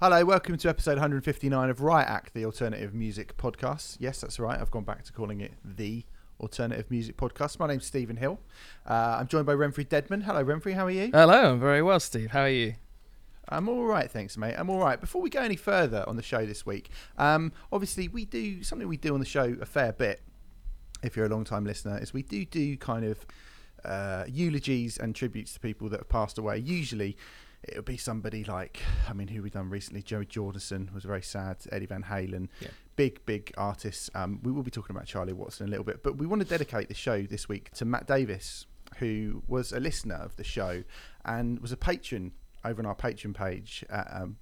Hello, welcome to episode 159 of Riot Act, the alternative music podcast. Yes, that's right. I've gone back to calling it the alternative music podcast. My name's Stephen Hill. Uh, I'm joined by Renfrey Deadman. Hello, Renfrey. How are you? Hello, I'm very well, Steve. How are you? I'm all right, thanks, mate. I'm all right. Before we go any further on the show this week, um, obviously we do something we do on the show a fair bit. If you're a long time listener, is we do do kind of uh, eulogies and tributes to people that have passed away. Usually, it would be somebody like, I mean, who we done recently? Joey Jordison was very sad. Eddie Van Halen, Yeah. big, big artists. Um, we will be talking about Charlie Watts a little bit, but we want to dedicate the show this week to Matt Davis, who was a listener of the show and was a patron over on our Patreon page. At, um,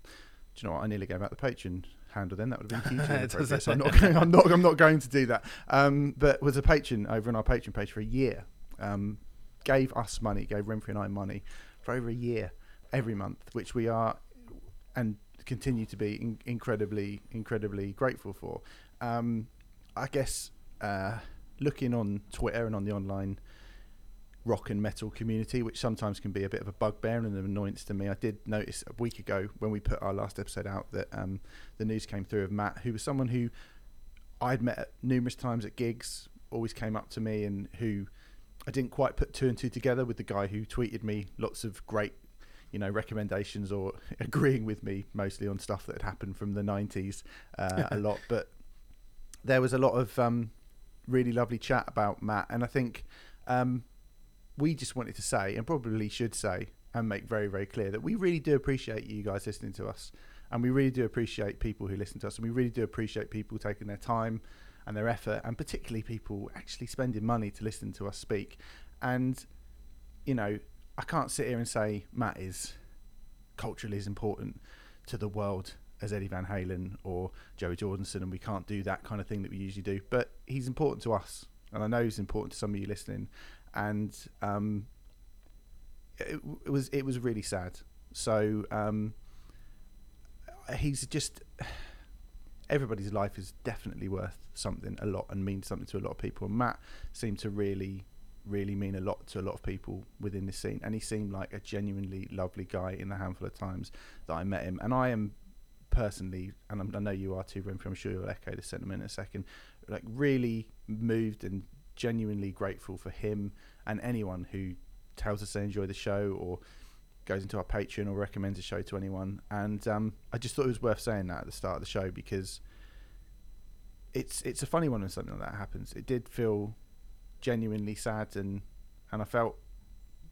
do you know what? I nearly gave out the Patreon handle then. That would have been inappropriate. so I'm not, going, I'm not. I'm not going to do that. Um, but was a patron over on our Patreon page for a year. Um, gave us money, gave Renfrey and I money for over a year every month, which we are and continue to be in- incredibly, incredibly grateful for. Um, I guess uh, looking on Twitter and on the online rock and metal community, which sometimes can be a bit of a bugbear and an annoyance to me. I did notice a week ago when we put our last episode out that um, the news came through of Matt, who was someone who I'd met numerous times at gigs, always came up to me, and who I didn't quite put two and two together with the guy who tweeted me lots of great, you know, recommendations or agreeing with me mostly on stuff that had happened from the '90s uh, a lot. But there was a lot of um, really lovely chat about Matt, and I think um, we just wanted to say, and probably should say, and make very, very clear that we really do appreciate you guys listening to us, and we really do appreciate people who listen to us, and we really do appreciate people taking their time and their effort, and particularly people actually spending money to listen to us speak. And you know, I can't sit here and say Matt is culturally as important to the world as Eddie Van Halen or Joey Jordison, and we can't do that kind of thing that we usually do. But he's important to us, and I know he's important to some of you listening. And um, it, it was it was really sad. So um, he's just everybody's life is definitely worth something a lot and means something to a lot of people. And Matt seemed to really, really mean a lot to a lot of people within this scene. And he seemed like a genuinely lovely guy in the handful of times that I met him. And I am personally, and I'm, I know you are too, Renfrey, I'm sure you'll echo this sentiment in a second, like really moved and genuinely grateful for him and anyone who tells us they enjoy the show or goes into our Patreon or recommends a show to anyone. And um, I just thought it was worth saying that at the start of the show because it's it's a funny one when something like that happens. It did feel genuinely sad and and I felt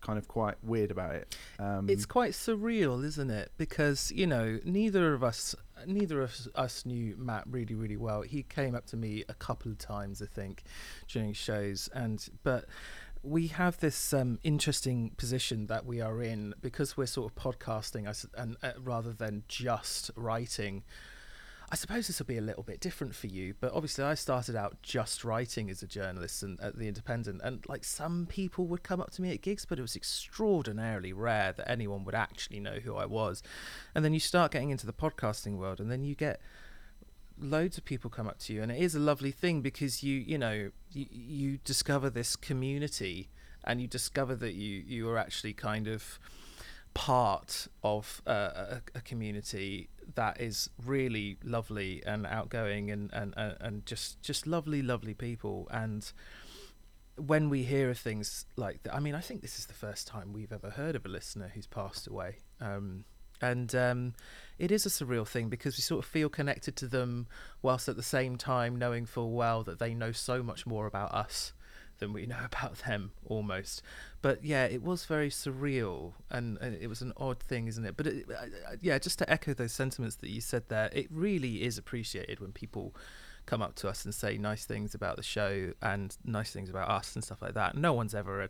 kind of quite weird about it. Um, It's quite surreal, isn't it? Because you know, neither of us, neither of us knew Matt really, really well. He came up to me a couple of times, I think, during shows, and but we have this um, interesting position that we are in because we're sort of podcasting, and uh, rather than just writing. I suppose this will be a little bit different for you, but obviously I started out just writing as a journalist and at the Independent, and like some people would come up to me at gigs, but it was extraordinarily rare that anyone would actually know who I was. And then you start getting into the podcasting world, and then you get loads of people come up to you, and it is a lovely thing because you you know you, you discover this community, and you discover that you you are actually kind of part of uh, a, a community that is really lovely and outgoing and, and, and, just just lovely lovely people. And when we hear of things like that I mean I think this is the first time we've ever heard of a listener who's passed away. Um, and um, it is a surreal thing because we sort of feel connected to them whilst at the same time knowing full well that they know so much more about us than we know about them almost. But yeah it was very surreal and, and it was an odd thing isn't it? But it, uh, uh, yeah just to echo those sentiments that you said there it really is appreciated when people come up to us and say nice things about the show and nice things about us and stuff like that. No one's ever a,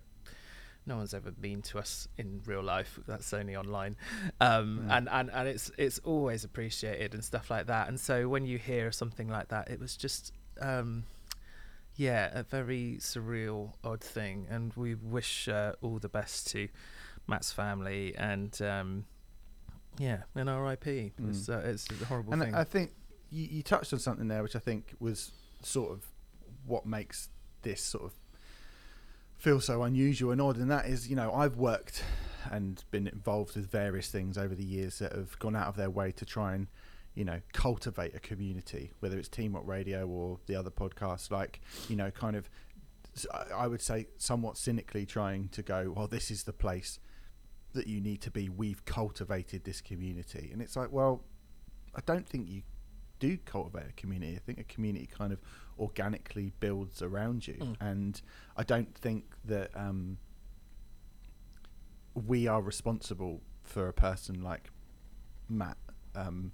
no one's ever been to us in real life. That's only online. Um, Mm. and, and and it's it's always appreciated and stuff like that. And so when you hear something like that it was just um, yeah, a very surreal, odd thing, and we wish uh, all the best to Matt's family and um, yeah, and R.I.P. It's, uh, it's a horrible and thing. I think you, you touched on something there, which I think was sort of what makes this sort of feel so unusual and odd, and that is, you know, I've worked and been involved with various things over the years that have gone out of their way to try and, you know, cultivate a community, whether it's Team Radio or the other podcasts, like, you know, kind of, I would say, somewhat cynically trying to go, well, this is the place that you need to be. We've cultivated this community, and it's like, well, I don't think you do cultivate a community. I think a community kind of organically builds around you, Mm. and I don't think that um, we are responsible for a person like Matt um,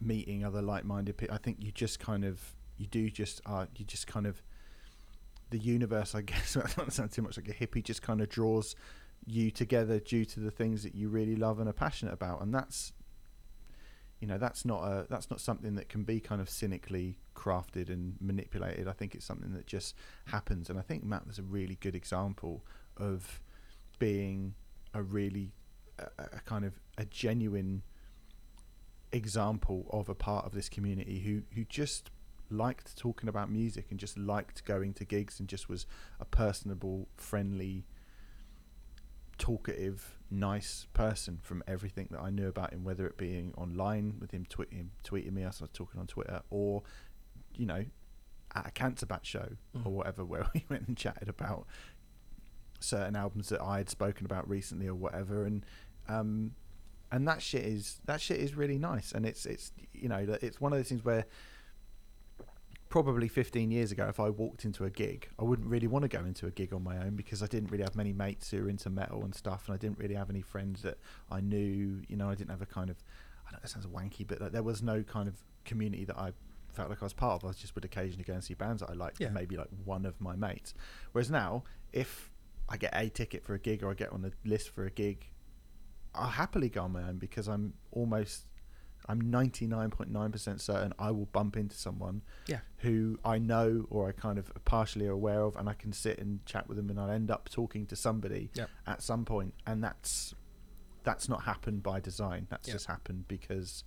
meeting other like-minded people. I think you just kind of you do just are you just kind of the universe. I guess that doesn't sound too much like a hippie. Just kind of draws you together due to the things that you really love and are passionate about, and that's you know that's not a that's not something that can be kind of cynically crafted and manipulated. I think it's something that just happens, and I think Matt was a really good example of being a really a, a kind of a genuine example of a part of this community who who just liked talking about music and just liked going to gigs and just was a personable, friendly, talkative, nice person from everything that I knew about him, whether it being online with him, tweet, him tweeting me as I was talking on Twitter, or you know, at a Cancer Bats show Mm. or whatever, where we went and chatted about certain albums that I had spoken about recently or whatever, and um, and that shit is that shit is really nice, and it's it's you know it's one of those things where probably 15 years ago if I walked into a gig I wouldn't really want to go into a gig on my own because I didn't really have many mates who were into metal and stuff and I didn't really have any friends that I knew you know I didn't have a kind of I don't know that sounds wanky but like, there was no kind of community that I felt like I was part of. I just would occasionally go and see bands that I liked Yeah. maybe like one of my mates. Whereas now if I get a ticket for a gig or I get on the list for a gig I'll happily go on my own because I'm almost I'm 99.9% certain I will bump into someone Yeah. who I know or I kind of partially aware of, and I can sit and chat with them, and I'll end up talking to somebody Yep. at some point, and that's that's not happened by design. That's Yep. just happened because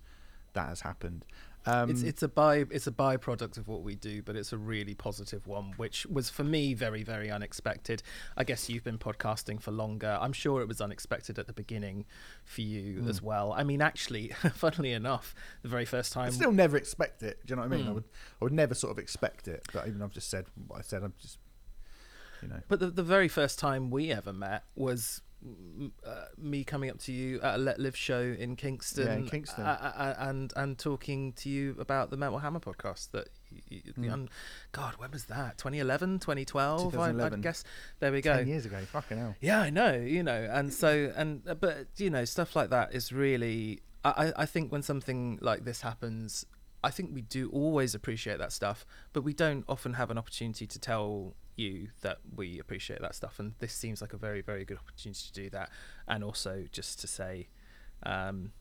that has happened. Um, it's it's a by it's a byproduct of what we do, but it's a really positive one, which was for me very very unexpected. I guess you've been podcasting for longer. I'm sure it was unexpected at the beginning for you Mm. as well. I mean, actually, funnily enough, the very first I time still never expect it. Do you know what I mean? I Mm. would I would never sort of expect it, but even I've just said what I said. I'm just you know. But the, the very first time we ever met was mm, uh, me coming up to you at a Let Live show in Kingston, Yeah, in Kingston. uh, uh, and and talking to you about the Metal Hammer podcast. That, Mm. God, when was that? 2011, 2012? I, I guess. There we go. Ten years ago, fucking hell. Yeah, I know, you know, and so and but you know, stuff like that is really. I- I think when something like this happens, I think we do always appreciate that stuff, but we don't often have an opportunity to tell you that we appreciate that stuff, and this seems like a very very good opportunity to do that, and also just to say, um,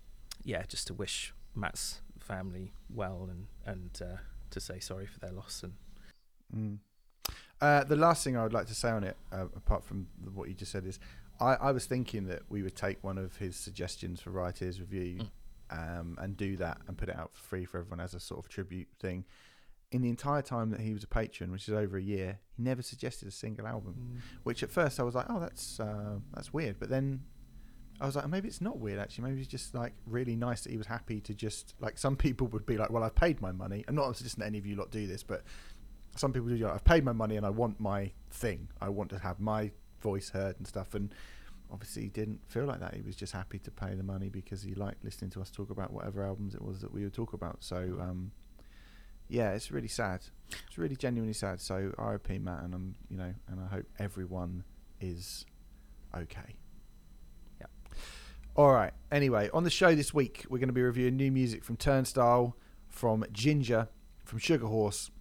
yeah, just to wish Matt's family well and and uh, to say sorry for their loss and Mm. Uh, the last thing I would like to say on it, uh, apart from the- what you just said, is I, I was thinking that we would take one of his suggestions for Rioters Review um, and do that and put it out for free for everyone as a sort of tribute thing. In the entire time that he was a patron, which is over a year, he never suggested a single album. Which at first I was like, oh, that's uh, that's weird. But then I was like, maybe it's not weird actually. Maybe it's just like really nice that he was happy to just like some people would be like, well, I've paid my money. I'm not suggesting that any of you lot do this, but some people do. Like, I've paid my money and I want my thing. I want to have my voice heard and stuff. And obviously, he didn't feel like that. He was just happy to pay the money because he liked listening to us talk about whatever albums it was that we would talk about. So. um yeah, it's really sad. It's really genuinely sad. So RIP Matt, and I'm, you know, and I hope everyone is okay. Yeah. All right. Anyway, on the show this week, we're going to be reviewing new music from Turnstile, from Ginger, from Sugar Horse,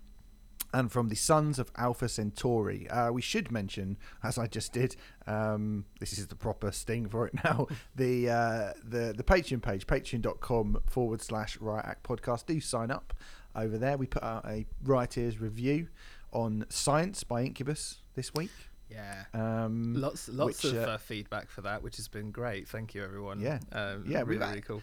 and from the Sons of Alpha Centauri. Uh, we should mention, as I just did, um, this is the proper sting for it now. the uh, the the Patreon page, patreon.com forward slash Riot Act Podcast. Do sign up over there. We put out a Rioters review on Science by Incubus this week. yeah. Um, Lots, lots which, of uh, uh, feedback for that, which has been great. Thank you, everyone. Yeah. um, Yeah, really, really cool.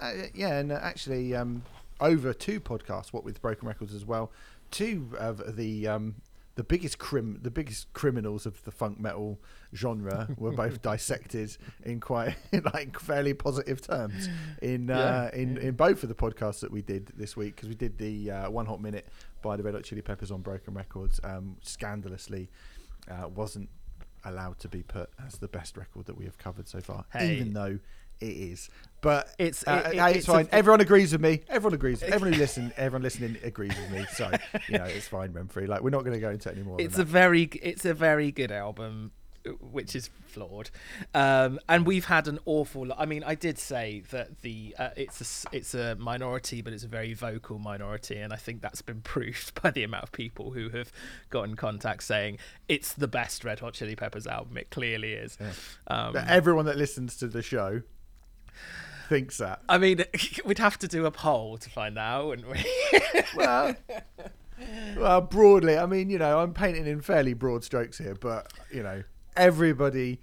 Uh, yeah, and uh, actually, um, over two podcasts, what with Broken Records as well. Two of the um, the biggest crim the biggest criminals of the funk metal genre were both dissected in quite like fairly positive terms in uh, Yeah. in in both of the podcasts that we did this week because we did the uh, one hot minute by the Red Hot Chili Peppers on Broken Records um, scandalously uh, wasn't allowed to be put as the best record that we have covered so far Hey. even though it is but It's- uh, it- it's, it's a- fine. everyone agrees with me. Everyone agrees everyone who listen everyone listening agrees with me. So you know it's fine Renfrey like we're not going to go into it anymore it's a very it's a very good album which is flawed. Um and we've had an awful lot i mean i did say that the uh, it's a it's a minority but it's a very vocal minority and i think that's been proved by the amount of people who have got in contact saying it's the best red hot chili peppers album. It clearly is. Um everyone that listens to the show thinks that i mean we'd have to do a poll to find out wouldn't we? Well, well, broadly, I mean, you know, I'm painting in fairly broad strokes here, but you know, everybody,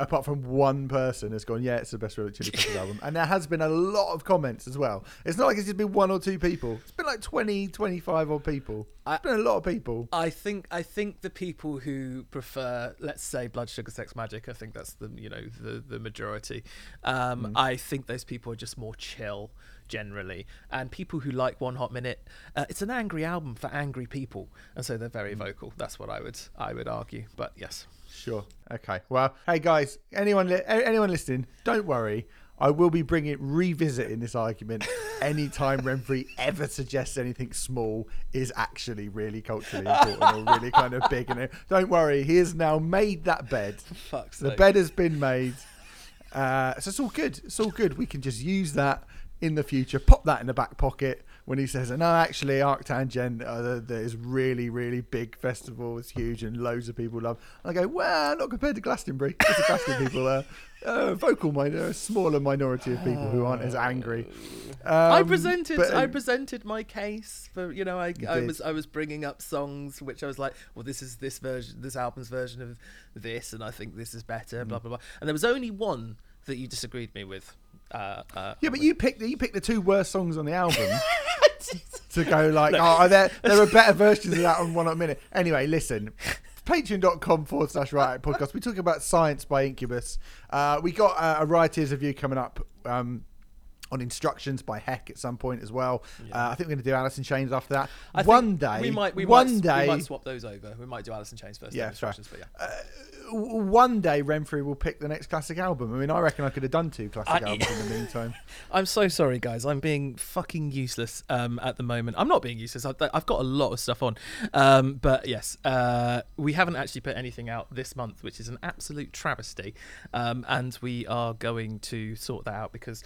apart from one person, has gone, yeah, it's the best Red Hot Chili Peppers album, and there has been a lot of comments as well. It's not like it's just been one or two people; it's been like 20, 25 odd people. It's been a lot of people. I think I think the people who prefer, let's say, Blood Sugar Sex Magik, I think that's the you know the the majority. Um, Mm. I think those people are just more chill generally, and people who like One Hot Minute, uh, it's an angry album for angry people, and so they're Mm. very vocal. That's what I would I would argue. But yes, Sure. Okay. Well, hey guys, anyone li- anyone listening, don't worry. I will be bringing revisiting this argument anytime Renfrey ever suggests anything small is actually really culturally important or really kind of big. And don't worry, he has now made that bed. The bed has been made. Uh, so it's all good. It's all good. We can just use that in the future. Pop that in the back pocket when he says, "No, actually, Arctangent uh, there is really, really big festival. It's huge and loads of people love." I go, "Well, not compared to Glastonbury. There's a Glastonbury people there. Uh, vocal minor, a smaller minority of people who aren't as angry." I Um, presented but, I um, presented my case for you know I, You I was I was bringing up songs which I was like well this is this version this album's version of this and I think this is better Mm. blah blah blah and there was only one that you disagreed me with uh, uh, Yeah, but you picked you picked the two worst songs on the album to go like, oh, there there are better versions of that on One Hot Minute. Anyway, listen. Patreon.com forward slash Act podcast. We're talking about Science by Incubus. Uh, we got uh, a Rioters review coming up um, on Instructions by Heck at some point as well. Uh, I think we're going to do Alice in Chains after that. I one day, we might we one might, day, we might swap those over we might do Alice in Chains first Yeah, that's right. yeah w- one day Renfrey will pick the next classic album. I mean, I reckon I could have done two classic I- albums in the meantime. I'm so sorry, guys. I'm being fucking useless um, at the moment. I'm not being useless. I've, I've got a lot of stuff on. Um, but yes, uh, we haven't actually put anything out this month, which is an absolute travesty. Um, and we are going to sort that out because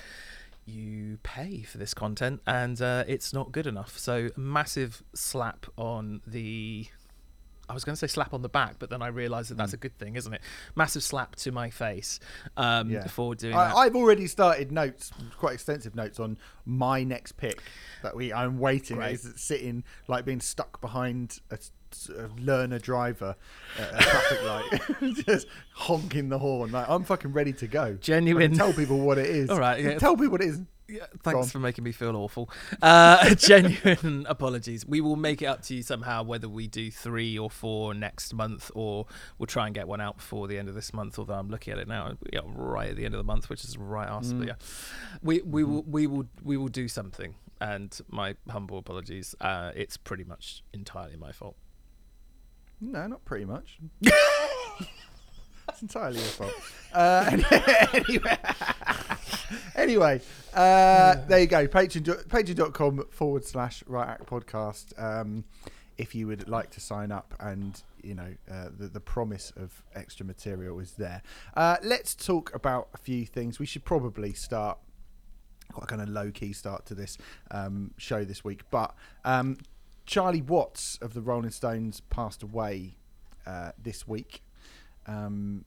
you pay for this content and uh, it's not good enough. So, massive slap on the. I was going to say slap on the back, but then I realised that that's a good thing, isn't it? Massive slap to my face um, Yeah. for doing that. I, I've already started notes, quite extensive notes on my next pick that we. I'm waiting. Great. Is sitting like being stuck behind a, a learner driver at a traffic light, just honking the horn. Like I'm fucking ready to go. Genuine- tell people what it is. All right, yeah. Tell people what it is. Yeah, thanks for making me feel awful. Uh, genuine apologies. We will make it up to you somehow, whether we do three or four next month, or we'll try and get one out before the end of this month. Although I'm looking at it now, yeah, right at the end of the month, which is right ass. Mm. But yeah, we we will we will we will do something. And my humble apologies. Uh, it's pretty much entirely my fault. No, not pretty much. it's entirely your fault. Uh, anyway, anyway uh, there you go. Patreon, patreon.com forward slash Riot Act podcast. Um, if you would like to sign up and you know uh, the, the promise of extra material is there uh, let's talk about a few things we should probably start quite a kind of low key start to this um, show this week. But um, Charlie Watts of the Rolling Stones passed away uh, this week. Um,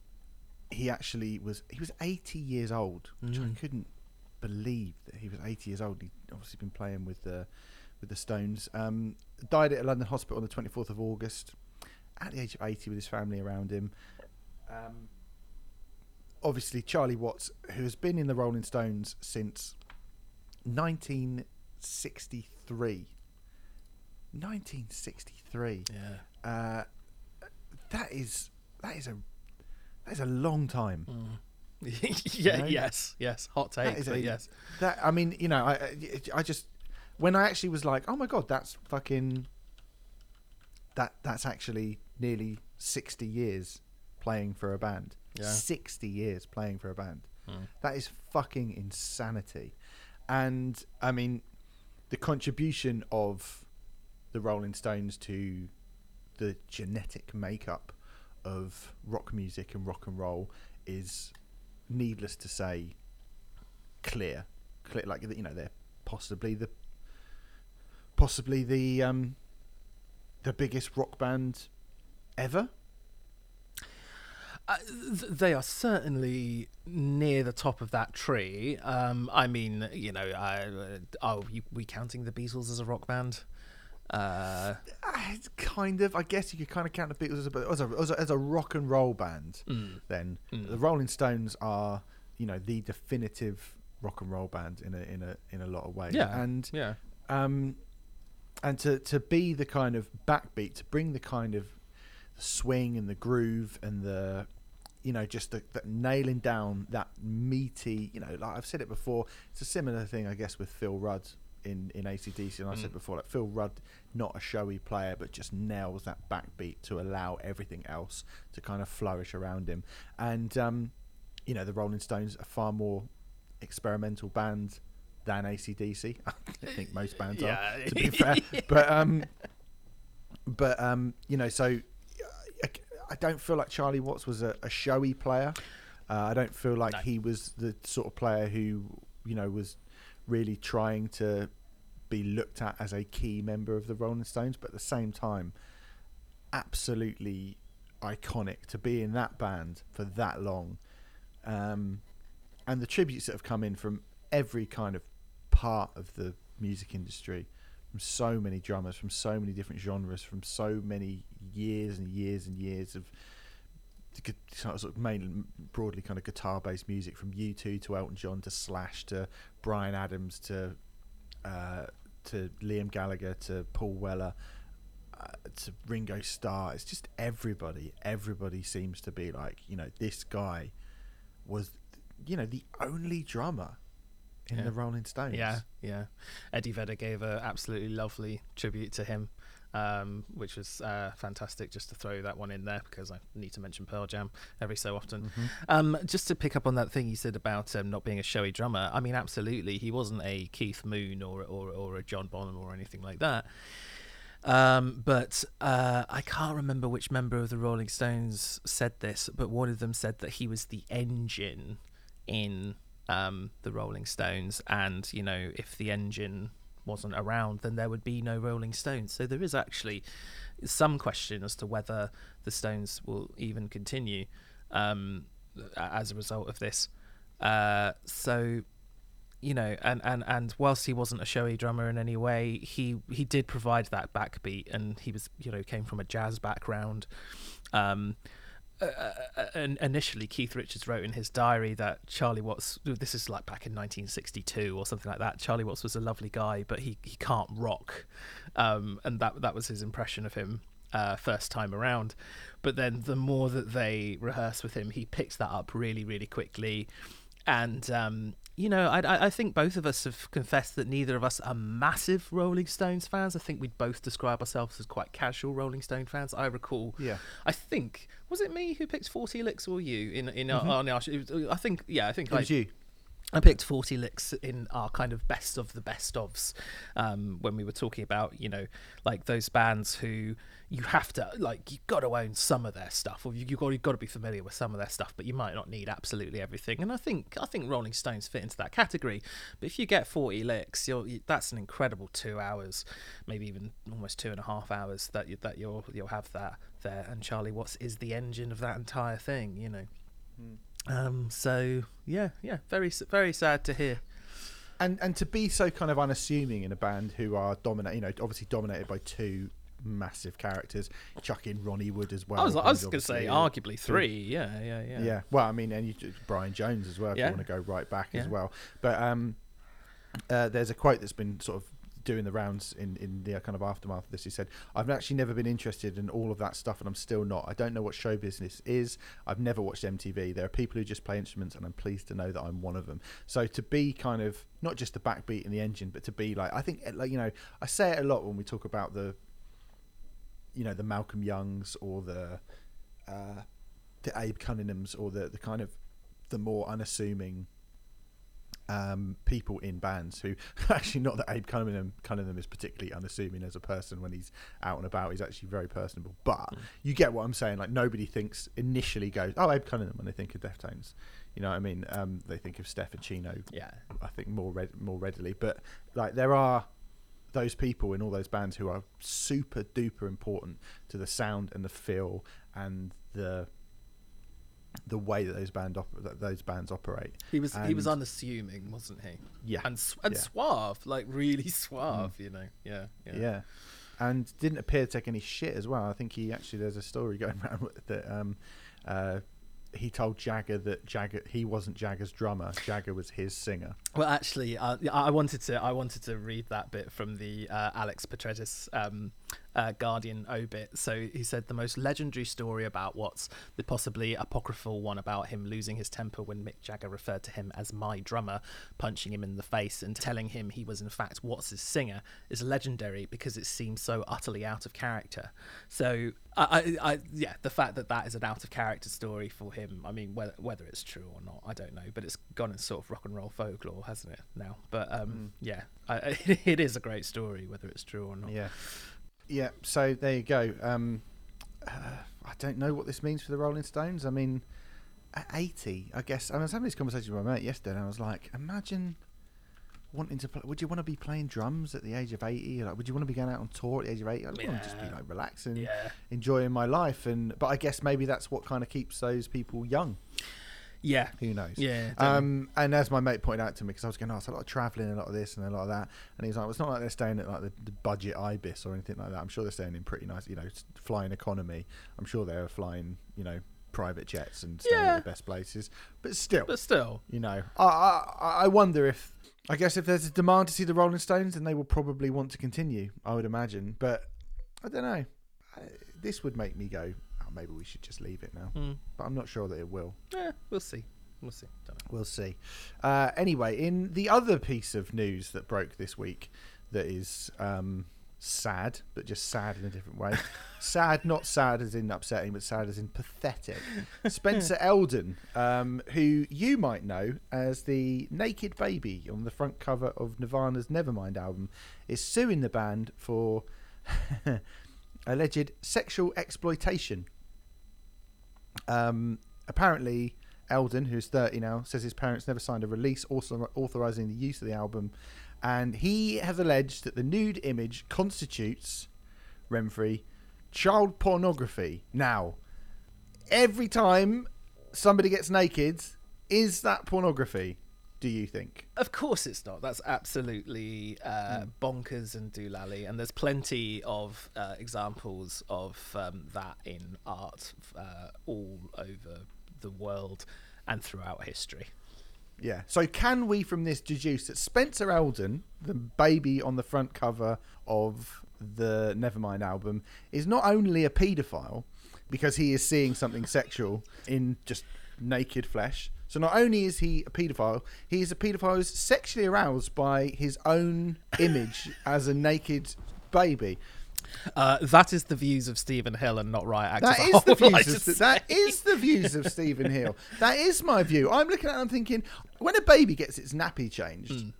he actually was he was 80 years old, which I couldn't believe that he was 80 years old. He'd obviously been playing with the with the Stones. Um, died at a London hospital on the 24th of August at the age of 80 with his family around him. Um, obviously Charlie Watts, who has been in the Rolling Stones since 1963. 1963. Yeah. Uh, that is that is a that is a long time. yeah. know? Yes. Yes. Hot take. a- yes. That I mean, you know, I I- just when I actually was like, oh my god, that's fucking that that's actually nearly sixty years playing for a band. Yeah. Sixty years playing for a band. Hmm. That is fucking insanity. And I mean, the contribution of the Rolling Stones to the genetic makeup of rock music and rock and roll is needless to say clear clear like you know they're possibly the possibly the um the biggest rock band ever Uh, they are certainly near the top of that tree. Um, I mean, you know, uh, are you, we counting the Beatles as a rock band? Uh, it's kind of i guess you could kind of count the beatles as a, as a, as a, as a rock and roll band mm, then Mm. the rolling stones are you know the definitive rock and roll band in a in a in a lot of ways Yeah. and yeah. um and to to be the kind of backbeat to bring the kind of swing and the groove and the you know just the, the nailing down that meaty you know like i've said it before it's a similar thing i guess with phil rudd in in acdc and i said Mm. before like phil rudd not a showy player but just nails that backbeat to allow everything else to kind of flourish around him and um you know the rolling stones are far more experimental band than acdc i think most bands are to be fair. But um, but um, you know, so I, I don't feel like Charlie Watts was a, a showy player. Uh, I don't feel like No. he was the sort of player who you know was really trying to be looked at as a key member of the Rolling Stones. But at the same time, absolutely iconic to be in that band for that long. Um, and the tributes that have come in from every kind of part of the music industry from so many drummers from so many different genres from so many years and years and years of sort of mainly broadly kind of guitar based music from U2 to Elton John to Slash to Bryan Adams to uh, to Liam Gallagher to Paul Weller uh, to Ringo Starr it's just everybody everybody seems to be like you know this guy was you know the only drummer in Yeah. the Rolling Stones Yeah, yeah. Eddie Vedder gave a absolutely lovely tribute to him, um, which was uh, fantastic. Just to throw that one in there because I need to mention Pearl Jam every so often. Um, just to pick up on that thing you said about um, not being a showy drummer. I mean, absolutely, he wasn't a Keith Moon or or, or a John Bonham or anything like that. Um, but uh, I can't remember which member of the Rolling Stones said this, but one of them said that he was the engine in um, the Rolling Stones, and you know, if the engine wasn't around, then there would be no Rolling Stones. So there is actually some question as to whether the Stones will even continue um, as a result of this. Uh, so you know, and, and, and whilst he wasn't a showy drummer in any way, he he did provide that backbeat, and he was you know came from a jazz background. Um, uh, uh, and initially, Keith Richards wrote in his diary that Charlie Watts. This is like back in 1962 or something like that. Charlie Watts was a lovely guy, but he, he can't rock, um, and that that was his impression of him uh, first time around. But then the more that they rehearsed with him, he picked that up really really quickly, and um, you know, I, I I think both of us have confessed that neither of us are massive Rolling Stones fans. I think we'd both describe ourselves as quite casual Rolling Stone fans. I recall, yeah I think, was it me who picked 40 licks or you in in Mhm. our, on our, I think, yeah, I think it I, was you I picked 40 licks in our kind of best of the best ofs um, when we were talking about, you know, like those bands who you have to, like, you've got to own some of their stuff or you, you've, got, you've got to be familiar with some of their stuff, but you might not need absolutely everything. And I think I think Rolling Stones fit into that category. But if you get 40 licks, you're, you, that's an incredible two hours, maybe even almost two and a half hours that, you, that you'll, you'll have that there. And Charlie Watts is the engine of that entire thing, you know. Um, so yeah, yeah, very very sad to hear. and and to be so kind of unassuming in a band who are dominate you know obviously dominated by two massive characters chuck in ronnie wood as well I was I was going to say obviously- arguably three. Yeah, yeah, yeah. yeah. well i mean and you brian jones as well if Yeah. you want to go right back as well but um uh, there's a quote that's been sort of doing the rounds in in the kind of aftermath of this. He said, "I've actually never been interested in all of that stuff, and I'm still not. I don't know what show business is. I've never watched MTV. There are people who just play instruments, and I'm pleased to know that I'm one of them. So to be kind of not just the backbeat in the engine, but to be like, I think, like you know, I say it a lot when we talk about the, you know, the Malcolm Youngs or the, uh, the Abe Cunninghams or the the kind of the more unassuming um, people in bands who actually not that Abe Cunningham, Cunningham is particularly unassuming as a person when he's out and about. He's actually very personable. But Mm. you get what I'm saying. Like nobody thinks initially goes, "Oh, Abe Cunningham," when they think of Deftones. You know what I mean? Um, they think of Steph Chino. Yeah. I think more red, more readily. But like there are those people in all those bands who are super duper important to the sound and the feel and the the way that those band op- that those bands operate. He was he was unassuming, wasn't he? Yeah, And and Yeah. suave, like really suave. You know. Yeah. yeah. Yeah. and didn't appear to take any shit as well. I think he actually there's a story going around with- that um, uh, he told Jagger that Jagger he wasn't Jagger's drummer. Jagger was his singer. Well, actually, uh, I wanted to I wanted to read that bit from the uh, Alex Petridis um, uh, Guardian obit. So he said the most legendary story about what's the possibly apocryphal one about him losing his temper when Mick Jagger referred to him as my drummer, punching him in the face and telling him he was in fact Watts' singer is legendary because it seems so utterly out of character. So I, I, I yeah, the fact that that is an out of character story for him. I mean, whether whether it's true or not, I don't know. But it's gone in sort of rock and roll folklore, hasn't it? Now, but um, yeah, I, it is a great story, whether it's true or not. Yeah, yeah. So there you go. Um, uh, I don't know what this means for the Rolling Stones. I mean, at eighty, I guess. I was having this conversation with my mate yesterday, and I was like, imagine wanting to play. Would you want to be playing drums at the age of eighty? Like, would you want to be going out on tour at the age of eighty? I want to just be like relaxing, Yeah, enjoying my life. And but I guess maybe that's what kind of keeps those people young. Yeah, Who knows? yeah. Um, and as my mate pointed out to me, because I was going, oh, it's a lot of travelling, a lot of this and a lot of that, and he's like, well, it's not like they're staying at like the, the budget ibis or anything like that. I'm sure they're staying in pretty nice, you know, flying economy. I'm sure they're flying, you know, private jets and staying Yeah. at the best places. But still, but still, you know, I, I I wonder if I guess if there's a demand to see the Rolling Stones, then they will probably want to continue. I would imagine, but I don't know. I, this would make me go, maybe we should just leave it now. mm, But I'm not sure that it will. yeah, we'll see. We'll see. We'll see. Uh, anyway, in the other piece of news that broke this week, that is um, sad, but just sad in a different way. sad, not sad as in upsetting, but sad as in pathetic. Spencer Elden, um, who you might know as the naked baby on the front cover of Nirvana's Nevermind album, is suing the band for alleged sexual exploitation. Um, apparently, Elden, who's 30 now, says his parents never signed a release also authorizing the use of the album, and he has alleged that the nude image constitutes Renfrey child pornography. Now, every time somebody gets naked, is that pornography? Do you think? Of course it's not. That's absolutely uh, Hmm. bonkers and doolally, and there's plenty of uh, examples of um, that in art uh, all over the world and throughout history. Yeah. So can we from this deduce that Spencer Elden, the baby on the front cover of the Nevermind album, is not only a paedophile because he is seeing something sexual in just naked flesh. So not only is he a paedophile, he is a paedophile who's sexually aroused by his own image as a naked baby. Uh, that is the views of Stephen Hill and not Riot Actors. That is the like views. Of, that say. the views of Stephen Hill. That is my view. I'm looking at it. I'm thinking, when a baby gets its nappy changed,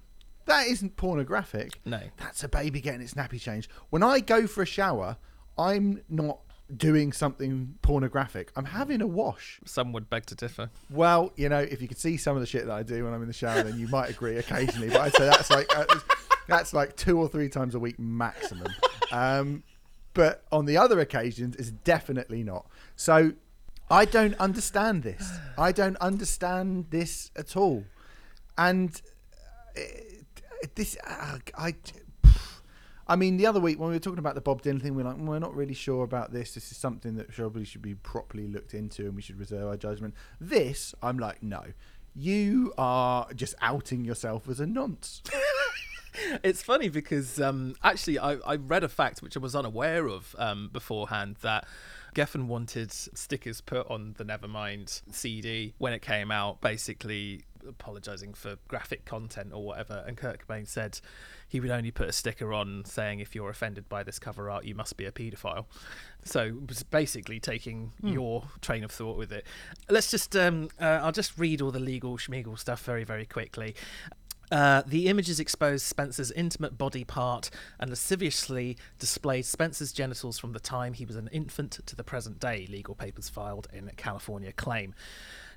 that isn't pornographic. No. That's a baby getting its nappy changed. When I go for a shower, I'm not doing something pornographic. I'm having a wash. Some would beg to differ. Well, you know, if you could see some of the shit that I do when I'm in the shower, then you might agree occasionally. But I'd say that's like uh, that's like two or three times a week maximum. Um, but on the other occasions, it's definitely not. So I don't understand this. I don't understand this at all. And uh, this, uh, I. I mean, the other week when we were talking about the Bob Dylan thing, we are like, well, we're not really sure about this. This is something that probably should be properly looked into, and we should reserve our judgment. This, I'm like, no, you are just outing yourself as a nonce. it's funny because um, actually I, I read a fact which I was unaware of um, beforehand that Geffen wanted stickers put on the Nevermind CD when it came out, basically apologizing for graphic content or whatever. And Kurt Cobain said he would only put a sticker on saying, if you're offended by this cover art, you must be a paedophile. So it was basically taking mm. your train of thought with it. Let's just, um, uh, I'll just read all the legal schmeagle stuff very, very quickly. Uh, the images expose Spencer's intimate body part and lasciviously displayed Spencer's genitals from the time he was an infant to the present day, legal papers filed in California claim.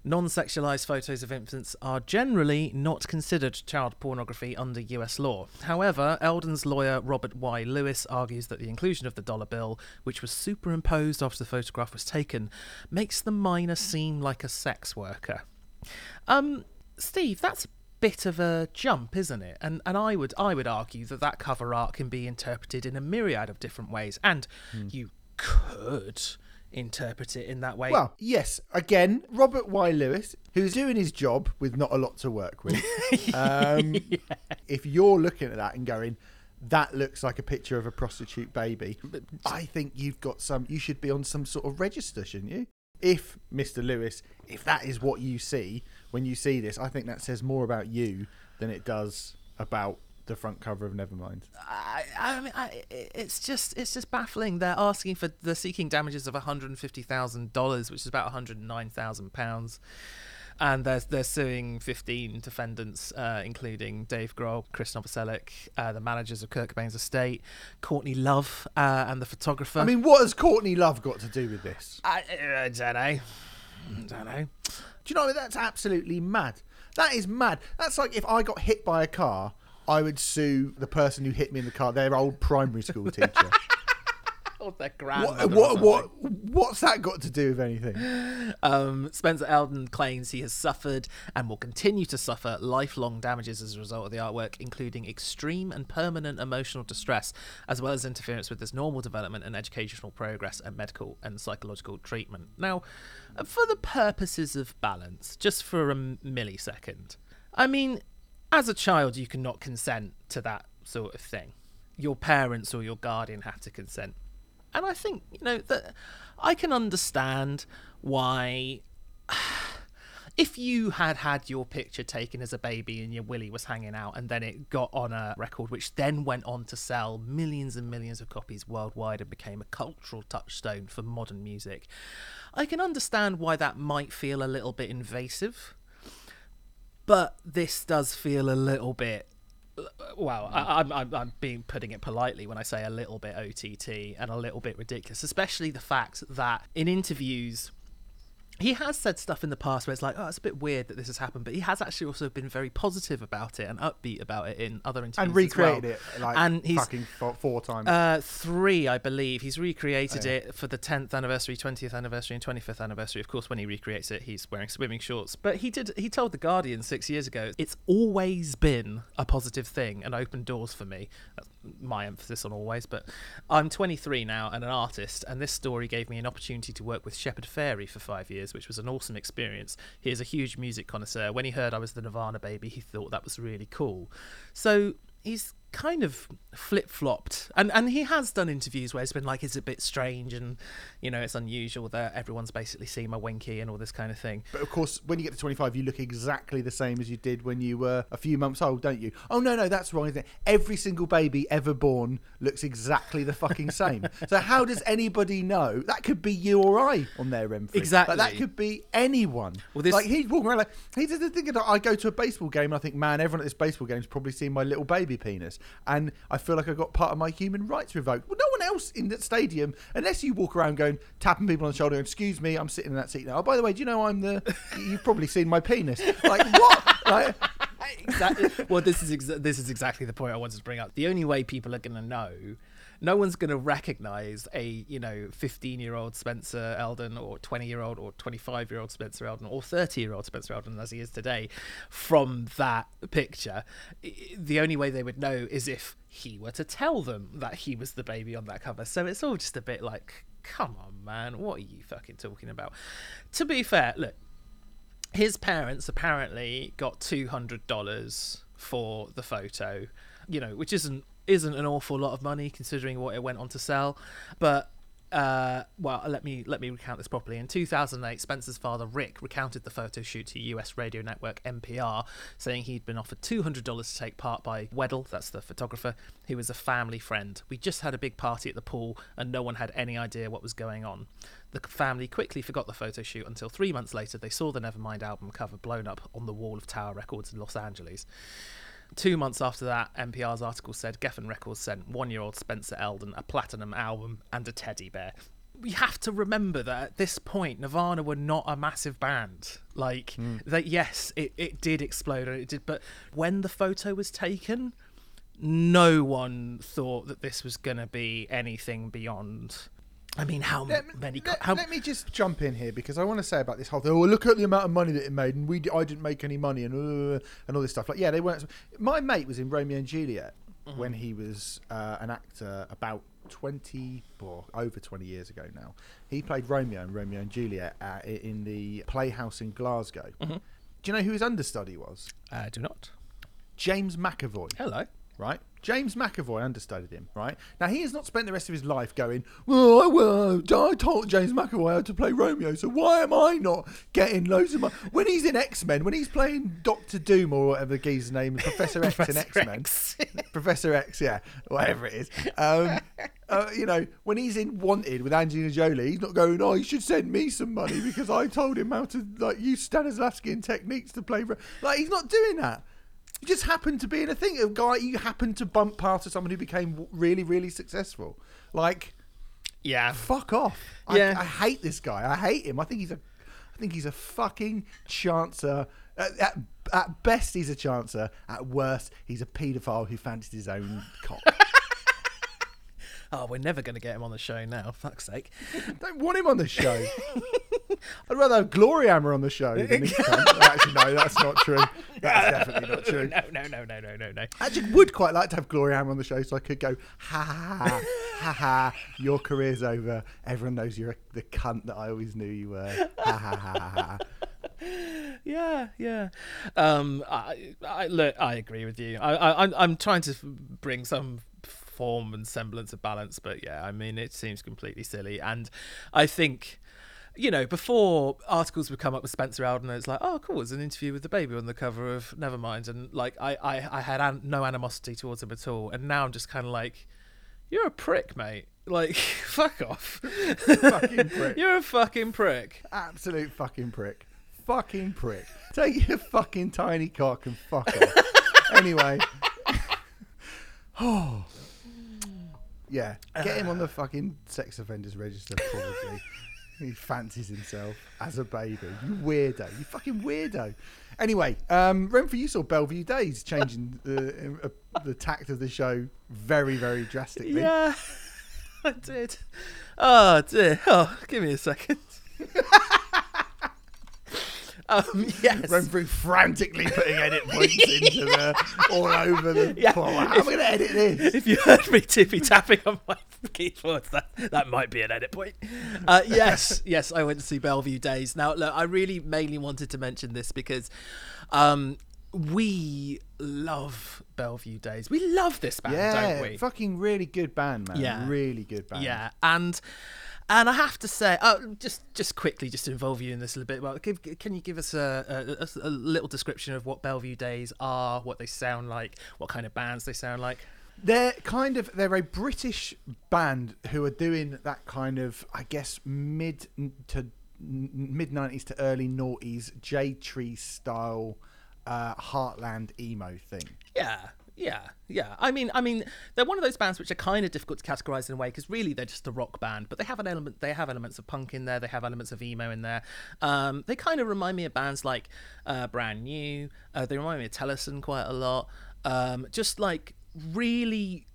Non sexualized photos of infants are generally not considered child pornography under US law. However, Elden's lawyer Robert Y. Lewis argues that the inclusion of the dollar bill, which was superimposed after the photograph was taken, makes the minor seem like a sex worker. Um, Steve, that's a bit of a jump, isn't it? And and I would I would argue that that cover art can be interpreted in a myriad of different ways, and mm. you could interpret it in that way. Well, yes. Again, Robert Y. Lewis, who's doing his job with not a lot to work with. Um, yeah. If you're looking at that and going, that looks like a picture of a prostitute baby, I think you've got some. You should be on some sort of register, shouldn't you? If Mr. Lewis, if that is what you see when you see this, I think that says more about you than it does about the front cover of Nevermind. I, I mean, I, it's just it's just baffling. They're asking for they're seeking damages of one hundred and fifty thousand dollars, which is about one hundred and nine thousand pounds. And they're, they're suing 15 defendants, uh, including Dave Grohl, Chris Novoselic, uh, the managers of Kurt Cobain's estate, Courtney Love, uh, and the photographer. I mean, what has Courtney Love got to do with this? I, I don't know. I don't know. Do you know that's absolutely mad? That is mad. That's like if I got hit by a car I would sue the person who hit me in the car, their old primary school teacher. or their grandmother. What, what, what, what's that got to do with anything? Um, Spencer Elden claims he has suffered and will continue to suffer lifelong damages as a result of the artwork, including extreme and permanent emotional distress, as well as interference with his normal development and educational progress and medical and psychological treatment. Now, for the purposes of balance, just for a millisecond, I mean, as a child, you cannot consent to that sort of thing. Your parents or your guardian have to consent. And I think, you know, that I can understand why. If you had had your picture taken as a baby and your willy was hanging out, and then it got on a record, which then went on to sell millions and millions of copies worldwide and became a cultural touchstone for modern music, I can understand why that might feel a little bit invasive but this does feel a little bit well, I, am I'm, I'm being putting it politely when I say a little bit OTT and a little bit ridiculous, especially the fact that in interviews he has said stuff in the past where it's like, oh, it's a bit weird that this has happened, but he has actually also been very positive about it and upbeat about it in other interviews and recreated well. it like and he's fucking four, four times. Uh, three, I believe. He's recreated oh, yeah. it for the 10th anniversary, 20th anniversary, and 25th anniversary. Of course, when he recreates it, he's wearing swimming shorts. But he did. He told the Guardian six years ago, "It's always been a positive thing and opened doors for me." That's my emphasis on always. But I'm 23 now and an artist, and this story gave me an opportunity to work with Shepard Fairey for five years, which was an awesome experience. He is a huge music connoisseur. When he heard I was the Nirvana baby, he thought that was really cool. So he's kind of flip flopped, and and he has done interviews where it's been like it's a bit strange and you know it's unusual that everyone's basically seen my winky and all this kind of thing. But of course, when you get to twenty five, you look exactly the same as you did when you were a few months old, don't you? Oh no, no, that's wrong. Every single baby ever born looks exactly the fucking same. so how does anybody know that could be you or I on their Renfrey? Exactly, like, that could be anyone. Well, this like he's walking around like he does the thing. I go to a baseball game and I think, man, everyone at this baseball game's probably seen my little baby penis and I feel like I got part of my human rights revoked. Well, no one else in that stadium, unless you walk around going tapping people on the shoulder, excuse me, I'm sitting in that seat now. Oh, by the way, do you know I'm the? You've probably seen my penis. Like what? like, exactly. Well, this is exa- this is exactly the point I wanted to bring up. The only way people are going to know no one's going to recognize a you know 15 year old Spencer Elden or 20 year old or 25 year old Spencer Elden or 30 year old Spencer Elden as he is today from that picture. The only way they would know is if he were to tell them that he was the baby on that cover. So it's all just a bit like, come on, man, what are you fucking talking about? To be fair, look, his parents apparently got $200 for the photo you know, which isn't isn't an awful lot of money considering what it went on to sell, but uh, well, let me let me recount this properly. In 2008, Spencer's father Rick recounted the photo shoot to U.S. radio network NPR, saying he'd been offered $200 to take part by Weddle, that's the photographer, who was a family friend. We just had a big party at the pool, and no one had any idea what was going on. The family quickly forgot the photo shoot until three months later they saw the Nevermind album cover blown up on the wall of Tower Records in Los Angeles. Two months after that, NPR's article said Geffen Records sent one year old Spencer Elden a platinum album and a teddy bear. We have to remember that at this point, Nirvana were not a massive band. Like, hmm. that, yes, it, it did explode, and it did, but when the photo was taken, no one thought that this was going to be anything beyond. I mean, how Let, many? let- how, let me just jump in here because I want to say about this whole thing. Oh, look at the amount of money that it made, and we I didn't make any money, and uh, and all this stuff. Like, yeah, they weren't. My mate was in Romeo and Juliet Mm-hmm. when he was uh, an actor about twenty or over twenty years ago now. He played Romeo in Romeo and Juliet uh, i- in the Playhouse in Glasgow. Mm-hmm. Do you know who his understudy was? uh, do not. James McAvoy Hello. right? James McAvoy understudied him, right? Now he has not spent the rest of his life going, well, I, well, I told James McAvoy how to play Romeo, so why am I not getting loads of money? When he's in X Men, when he's playing Doctor Doom or whatever the geezer's name is, Professor X in X Men, Professor X, yeah, whatever it is. Um, uh, you know, when he's in Wanted with Angelina Jolie, he's not going, oh, you should send me some money because I told him how to like use Stanislavskian techniques to play. Ro-" Like he's not doing that. You just happened to be in a thing. A guy you happened to bump past as someone who became really, really successful. Like, Yeah. fuck off. Yeah. I, I hate this guy. I hate him. I think he's a, I think he's a fucking chancer. At, at, at best, he's a chancer. At worst, he's a paedophile who fancied his own cock. Oh, we're never going to get him on the show now. Fuck's sake. Don't want him on the show. I'd rather have Gloryhammer on the show than this. Actually, no, that's not true. That's definitely not true. No, no, no, no, no, no, no. I actually would quite like to have Gloryhammer on the show so I could go, ha ha ha, ha ha, your career's over. Everyone knows you're the cunt that I always knew you were. Ha ha ha ha ha. Yeah, yeah. Um, I, I look, I agree with you. I, I, I'm, I'm trying to bring some form and semblance of balance, but yeah, I mean, it seems completely silly, and I think. You know, before articles would come up with Spencer Elden, it's like, oh, cool, it's an interview with the baby on the cover of Nevermind, and like, I, I, I had an- no animosity towards him at all, and now I'm just kind of like, you're a prick, mate. Like, fuck off. Fucking prick. you're a fucking prick. Absolute fucking prick. Fucking prick. Take your fucking tiny cock and fuck off. anyway. Oh. Yeah. Get him on the fucking sex offenders register, probably. He fancies himself as a baby. You weirdo. You fucking weirdo. Anyway, um, Renfrey, you saw Bellevue Days changing the, uh, the tact of the show very, very drastically. Yeah, I did. Oh dear. Oh, give me a second. um, yes. Renfrey frantically putting edit points into the all over the. Yeah. Oh, how am I going to edit this? If you heard me tippy tapping on my keyboards, that that might be an edit point. Uh, yes, yes, I went to see Bellevue Days. Now, look, I really mainly wanted to mention this because um, we love Bellevue Days. We love this band, Yeah, don't we? fucking really good band, man. Yeah. really good band. Yeah, and and I have to say, oh, just just quickly, just to involve you in this a little bit. Well, give, can you give us a, a, a little description of what Bellevue Days are, what they sound like, what kind of bands they sound like? They're kind of they're a British band who are doing that kind of I guess mid to mid nineties to early noughties Jade Tree style uh, Heartland emo thing. Yeah, yeah, yeah. I mean, I mean, they're one of those bands which are kind of difficult to categorize in a way because really they're just a rock band, but they have an element. They have elements of punk in there. They have elements of emo in there. Um, they kind of remind me of bands like uh, Brand New. Uh, they remind me of Tellison quite a lot. Um, just like really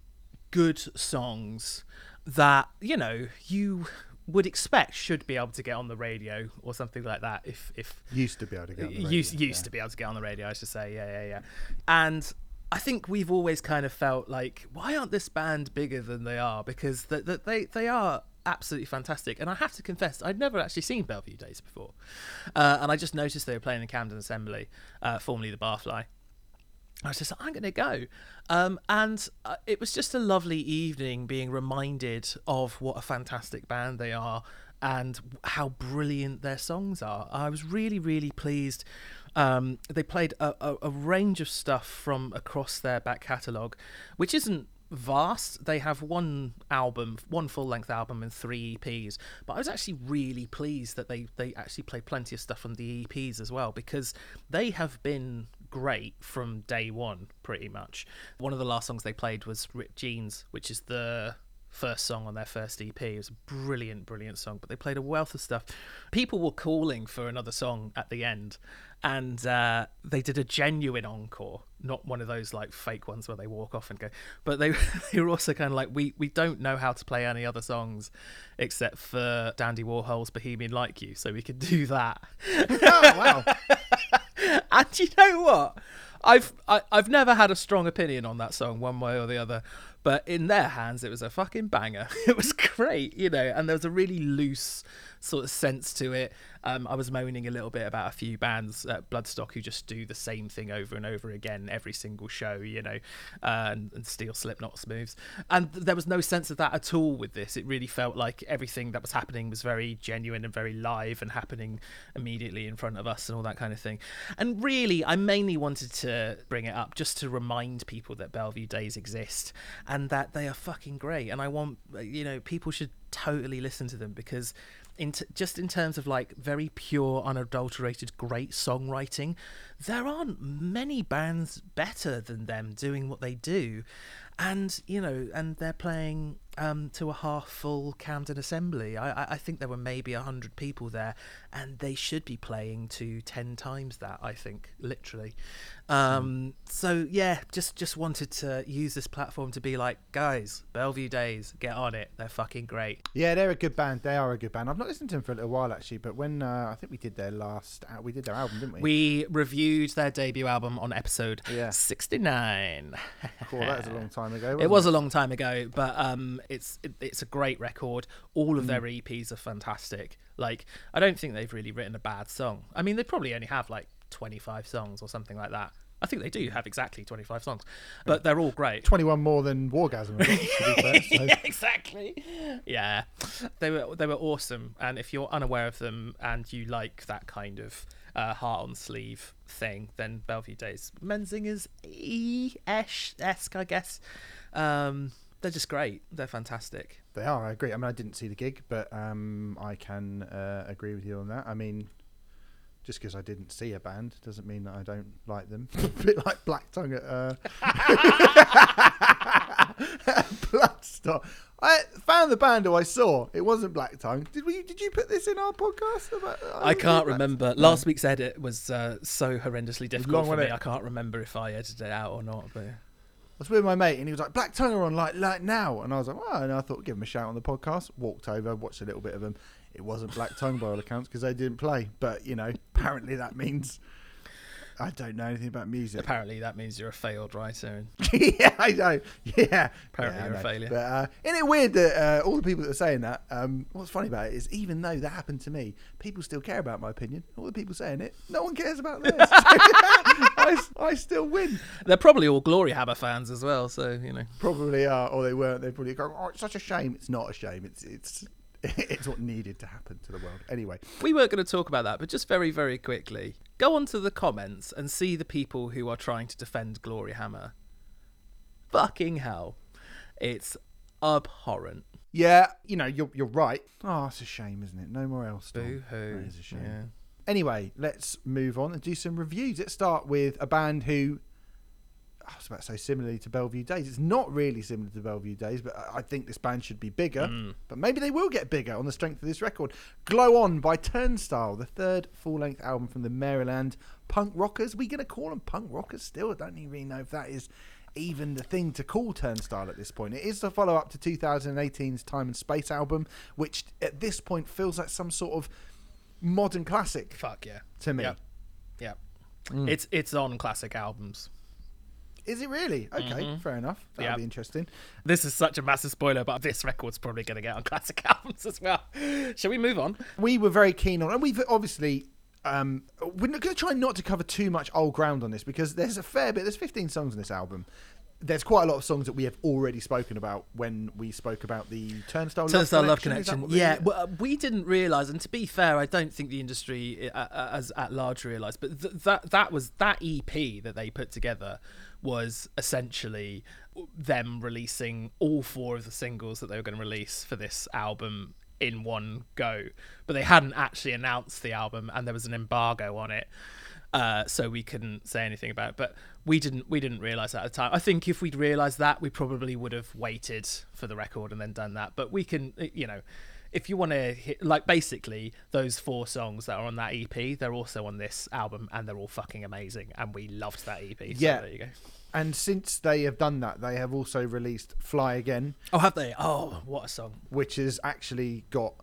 good songs that you know you would expect should be able to get on the radio or something like that if if Used to be able to get on the radio, used, used yeah. to be able to get on the radio, I should say. Yeah, yeah, yeah. And I think we've always kind of felt like, why aren't this band bigger than they are? Because th- th- they they are absolutely fantastic. And I have to confess, I'd never actually seen Bellevue Days before, uh, and I just noticed they were playing in Camden Assembly, uh, formerly the Barfly. I was just like, I'm going to go. Um, and uh, it was just a lovely evening being reminded of what a fantastic band they are and how brilliant their songs are. I was really, really pleased. Um, they played a, a, a range of stuff from across their back catalogue, which isn't vast. They have one album, one full length album, and three EPs. But I was actually really pleased that they they actually played plenty of stuff from the EPs as well because they have been great from day one, pretty much. One of the last songs they played was Ripped Jeans, which is the first song on their first EP. It was a brilliant, brilliant song, but they played a wealth of stuff. People were calling for another song at the end, and uh, they did a genuine encore, not one of those like fake ones where they walk off and go. But they they were also kind of like, we we don't know how to play any other songs except for Dandy Warhol's Bohemian Like You, so we could do that. oh, wow. and you know what? I've I, I've never had a strong opinion on that song one way or the other, but in their hands it was a fucking banger. It was great, you know, and there was a really loose sort of sense to it. Um, I was moaning a little bit about a few bands at Bloodstock who just do the same thing over and over again every single show, you know, uh, and, and steal Slipknot moves. And there was no sense of that at all with this. It really felt like everything that was happening was very genuine and very live and happening immediately in front of us and all that kind of thing. And really, I mainly wanted to bring it up just to remind people that Bellevue Days exist and that they are fucking great. And I want, you know, people should totally listen to them because in t- just in terms of like very pure unadulterated great songwriting there aren't many bands better than them doing what they do and you know and they're playing um, to a half full Camden Assembly. I, I think there were maybe hundred people there, and they should be playing to ten times that. I think literally. Um, mm. So yeah, just just wanted to use this platform to be like, guys, Bellevue Days, get on it. They're fucking great. Yeah, they're a good band. They are a good band. I've not listened to them for a little while actually, but when uh, I think we did their last, uh, we did their album, didn't we? We reviewed their debut album on episode yeah. sixty nine. cool, that was a long time ago. it was it? a long time ago, but um, it's it, it's a great record. All of mm. their EPs are fantastic. Like I don't think they've really written a bad song. I mean, they probably only have like 25 songs or something like that. I think they do have exactly 25 songs, but they're all great. 21 more than Wargasm. fair, so. yeah, exactly. Yeah, they were they were awesome. And if you're unaware of them and you like that kind of uh, heart on sleeve thing, then Bellevue Days, Menzingers E esque, I guess. Um, they're just great. They're fantastic. They are. I agree. I mean, I didn't see the gig, but um, I can uh, agree with you on that. I mean, just because I didn't see a band doesn't mean that I don't like them. a bit like Black Tongue at uh, Bloodstock. I found the band who I saw. It wasn't Black Tongue. Did we? Did you put this in our podcast? About, I, I can't remember. No. Last week's edit was uh, so horrendously difficult long, for me. It? I can't remember if I edited it out or not. But was with my mate and he was like, Black Tongue are on like like now. And I was like, oh, and I thought, give him a shout on the podcast. Walked over, watched a little bit of them. It wasn't Black Tongue by all accounts because they didn't play. But, you know, apparently that means I don't know anything about music. Apparently, that means you're a failed writer. yeah, I know. Yeah, apparently yeah, you're a failure. But uh, isn't it weird that uh, all the people that are saying that? Um, what's funny about it is, even though that happened to me, people still care about my opinion. All the people saying it, no one cares about this. I, I, still win. They're probably all Gloryhammer fans as well, so you know. Probably are, or they weren't. They probably go, "Oh, it's such a shame." It's not a shame. It's it's it's what needed to happen to the world. Anyway, we weren't going to talk about that, but just very, very quickly, go onto the comments and see the people who are trying to defend Gloryhammer. Fucking hell, it's abhorrent. Yeah, you know you're you're right. Oh, it's a shame, isn't it? No more else. Boo hoo. It is a shame. Yeah. Anyway, let's move on and do some reviews. Let's start with a band who I was about to say similarly to Bellevue Days. It's not really similar to Bellevue Days, but I think this band should be bigger. Mm. But maybe they will get bigger on the strength of this record. Glow On by Turnstile, the third full length album from the Maryland punk rockers. We're we going to call them punk rockers still? I don't even really know if that is even the thing to call Turnstile at this point. It is the follow up to 2018's Time and Space album, which at this point feels like some sort of modern classic. Fuck yeah. To me. Yeah. Yep. Mm. It's it's on classic albums. Is it really? Okay, mm-hmm. fair enough. That'll yep. be interesting. This is such a massive spoiler, but this record's probably going to get on classic albums as well. Shall we move on? We were very keen on, and we've obviously Um, we're going to try not to cover too much old ground on this because there's a fair bit. There's 15 songs on this album. There's quite a lot of songs that we have already spoken about when we spoke about the Turnstile, Turnstile Love Love Connection. Connection. Yeah, well, we didn't realise, and to be fair, I don't think the industry uh, uh, as at large realised, but th- that that was that EP that they put together was essentially them releasing all four of the singles that they were going to release for this album in one go, but they hadn't actually announced the album, and there was an embargo on it. Uh, so we couldn't say anything about it, but we didn't we didn't realize that at the time. I think if we'd realized that, we probably would have waited for the record and then done that. But we can, you know, if you want to hit like basically those four songs that are on that EP, they're also on this album, and they're all fucking amazing, and we loved that EP. So Yeah. there you go. And since they have done that, they have also released Fly Again, Oh, have they? Oh, what a song! which has actually got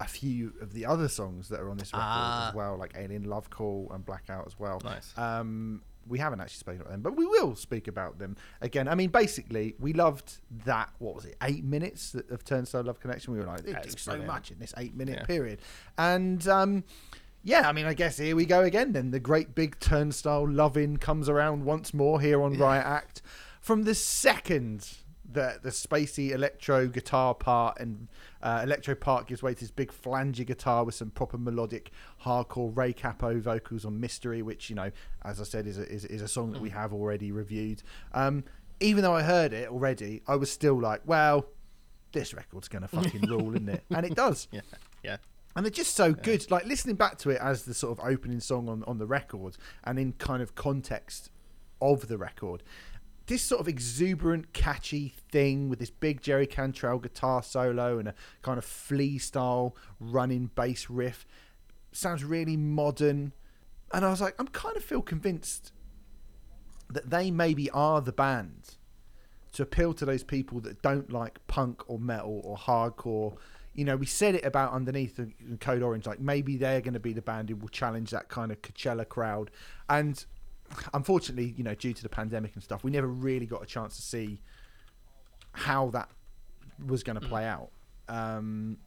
a few of the other songs that are on this record Ah. as well, like Alien Love Call and Blackout as well. Nice. Um, we haven't actually spoken about them, but we will speak about them again. I mean, basically, we loved that. What was it? Eight minutes of Turnstile Love Connection. We were like, Yeah, do it's so much in this eight-minute Yeah. period, and um, yeah, I mean, I guess here we go again. Then the great big Turnstile loving comes around once more here on Riot Act. From the second that the spacey electro guitar part and uh, electro part gives way to this big flangy guitar with some proper melodic hardcore Ray Cappo vocals on Mystery, which you know, as I said, is a, is, is a song that we have already reviewed. Um, even though I heard it already, I was still like, well, this record's gonna fucking rule, isn't it? And it does Yeah, yeah. and they're just so good. Like listening back to it as the sort of opening song on, on the record, and in kind of context of the record, this sort of exuberant, catchy thing with this big Jerry Cantrell guitar solo and a kind of flea style running bass riff sounds really modern. And I was like, I'm kind of feel convinced that they maybe are the band to appeal to those people that don't like punk or metal or hardcore. You know, we said it about underneath Code Orange, like maybe they're going to be the band who will challenge that kind of Coachella crowd. And unfortunately, you know, due to the pandemic and stuff, we never really got a chance to see how that was going to mm. play out. Um,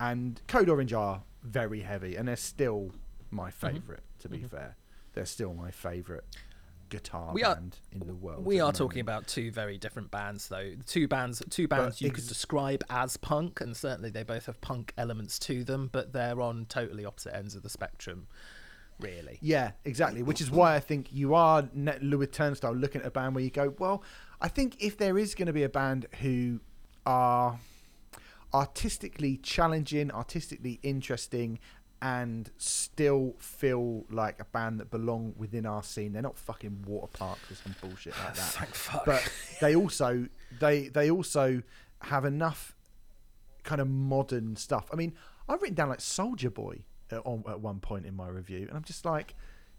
and Code Orange are very heavy, and they're still my mm-hmm. favorite. To be mm-hmm. fair, they're still my favorite guitar We are- band in the world. We are talking about two very different bands, though. Two bands, two bands you could describe as punk, and certainly they both have punk elements to them, but they're on totally opposite ends of the spectrum, really. Yeah, exactly. Which is why I think you are net Louis Turnstile looking at a band where you go, well, I think if there is going to be a band who are artistically challenging, artistically interesting, and still feel like a band that belong within our scene, they're not fucking Waterparks or some bullshit like that. Thank fuck. But they also they they also have enough kind of modern stuff. I mean, I've written down like Soulja Boy at, on, at one point in my review, and I'm just like,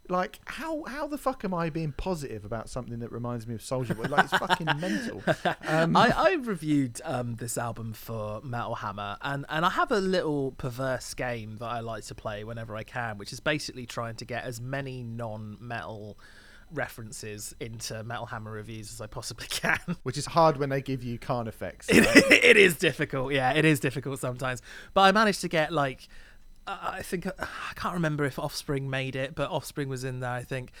like how how the fuck am I being positive about something that reminds me of Soulja Boy? Like it's fucking mental. Um, I, I reviewed um, this album for Metal Hammer, and, and I have a little perverse game that I like to play whenever I can, which is basically trying to get as many non metal references into Metal Hammer reviews as I possibly can. which is hard when they give you Carnifex. it, it is difficult, yeah, it is difficult sometimes. But I managed to get like. I think I can't remember if Offspring made it, but Offspring was in there. I think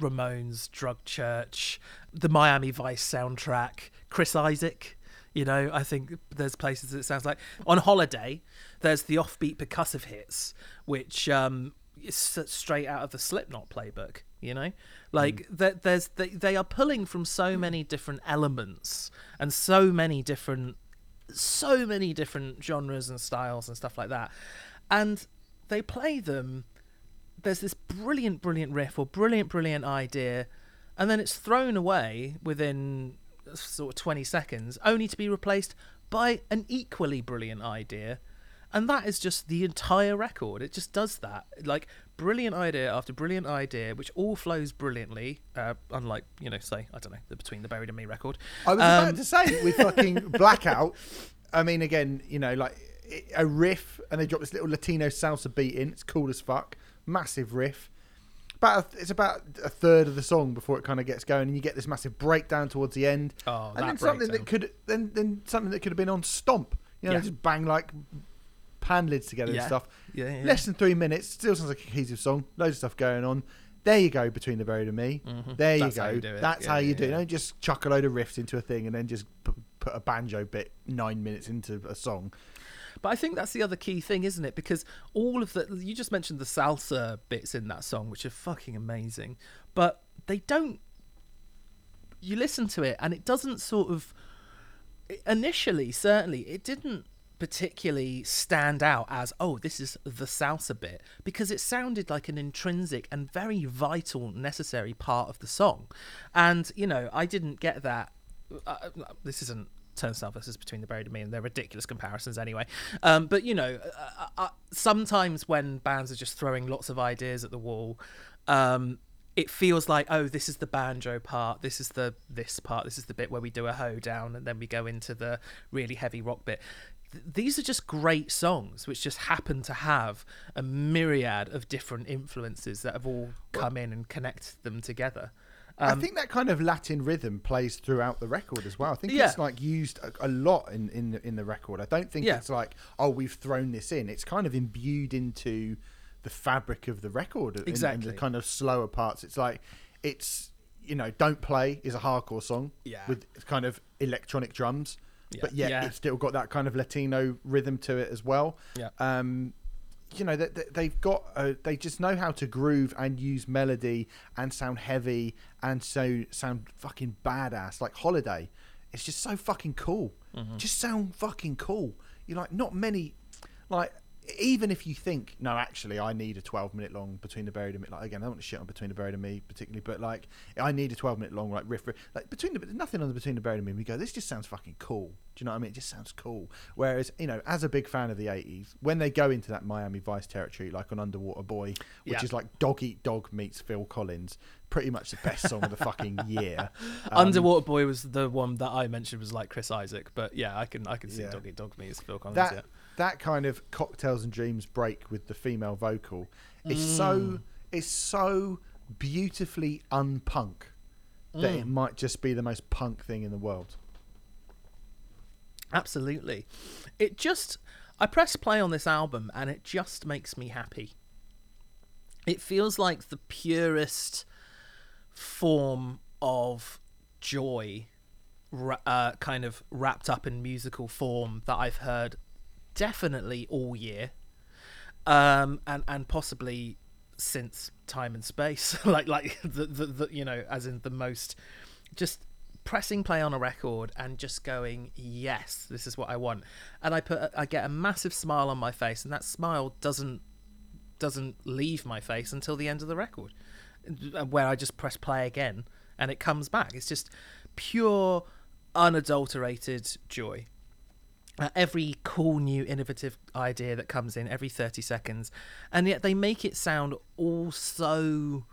Ramones, Drug Church, the Miami Vice soundtrack, Chris Isaak. You know, I think there's places that it sounds like on holiday. There's the offbeat percussive hits, which um, is straight out of the Slipknot playbook. You know, like that. There's they, they are pulling from so many different elements and so many different so many different genres and styles and stuff like that. And they play them. There's this brilliant, brilliant riff or brilliant, brilliant idea, and then it's thrown away within sort of 20 seconds, only to be replaced by an equally brilliant idea. And that is just the entire record. It just does that. Like, brilliant idea after brilliant idea, which all flows brilliantly, uh, unlike, you know, say, I don't know, the Between the Buried and Me record. I was Um, about to say with fucking Blackout. I mean, again, you know, like a riff, and they drop this little Latino salsa beat in. It's cool as fuck. Massive riff. About a, it's about a third of the song before it kind of gets going, and you get this massive breakdown towards the end. Oh, and then something breakdown. that could then then something that could have been on Stomp. You know, Yeah. just bang like pan lids together Yeah. and stuff. Yeah, yeah. Less than three minutes, still sounds like a cohesive song. Loads of stuff going on. There you go, between the buried and me. Mhm. There you That's go. how you do it. That's Yeah, how you do. it. Don't just chuck a load of riffs into a thing and then just put, put a banjo bit nine minutes into a song. But I think that's the other key thing, isn't it? Because all of the you just mentioned the salsa bits in that song, which are fucking amazing, but they don't. You listen to it, and it doesn't sort of. Initially, certainly, it didn't particularly stand out as oh this is the salsa bit because it sounded like an intrinsic and very vital necessary part of the song and you know i didn't get that uh, this isn't turnstile versus between the buried and me and they're ridiculous comparisons anyway. Um, but you know uh, uh, sometimes when bands are just throwing lots of ideas at the wall um, it feels like oh this is the banjo part this is the this part this is the bit where we do a hoe down and then we go into the really heavy rock bit. Th- these are just great songs which just happen to have a myriad of different influences that have all come in and connect them together I think that kind of Latin rhythm plays throughout the record as well. I think Yeah. it's like used a, a lot in, in the, in the record. I don't think Yeah. it's like oh we've thrown this in. It's kind of imbued into the fabric of the record and- and, Exactly. the kind of slower parts. It's like it's you know don't play is a hardcore song Yeah. with kind of electronic drums, Yeah. but yet Yeah. it's still got that kind of Latino rhythm to it as well. Yeah. Um, you know that they, they've got uh, they just know how to groove and use melody and sound heavy and so sound fucking badass like holiday. It's just so fucking cool. Mm-hmm. just sound fucking cool. You're like not many like even if you think no actually i need a 12 minute long between the buried and me like again i don't want to shit on between the buried and me particularly but like i need a 12 minute long like riff, riff like between the nothing on the between the buried and me we go this just sounds fucking cool do you know what i mean it just sounds cool whereas you know as a big fan of the 80s when they go into that miami vice territory like on underwater boy which Yeah. is like dog eat dog meets phil collins pretty much the best song of the fucking year Um, Underwater Boy was the one that I mentioned was like Chris Isaak, but yeah, I can I can see Yeah. Dog Eat Dog Meets Phil Collins. that yeah. That kind of cocktails and dreams break with the female vocal is so is so beautifully unpunk that it might just be the most punk thing in the world. Absolutely. It just I press play on this album and it just makes me happy. It feels like the purest form of joy uh, kind of wrapped up in musical form that I've heard definitely all year. Um and and possibly since time and space. Like like the, the the you know as in the most just pressing play on a record and just going yes this is what i want. And i put i get a massive smile on my face and that smile doesn't doesn't leave my face until the end of the record where i just press play again and it comes back. It's just pure unadulterated joy uh, every cool new innovative idea that comes in every 30 seconds and yet they make it sound all so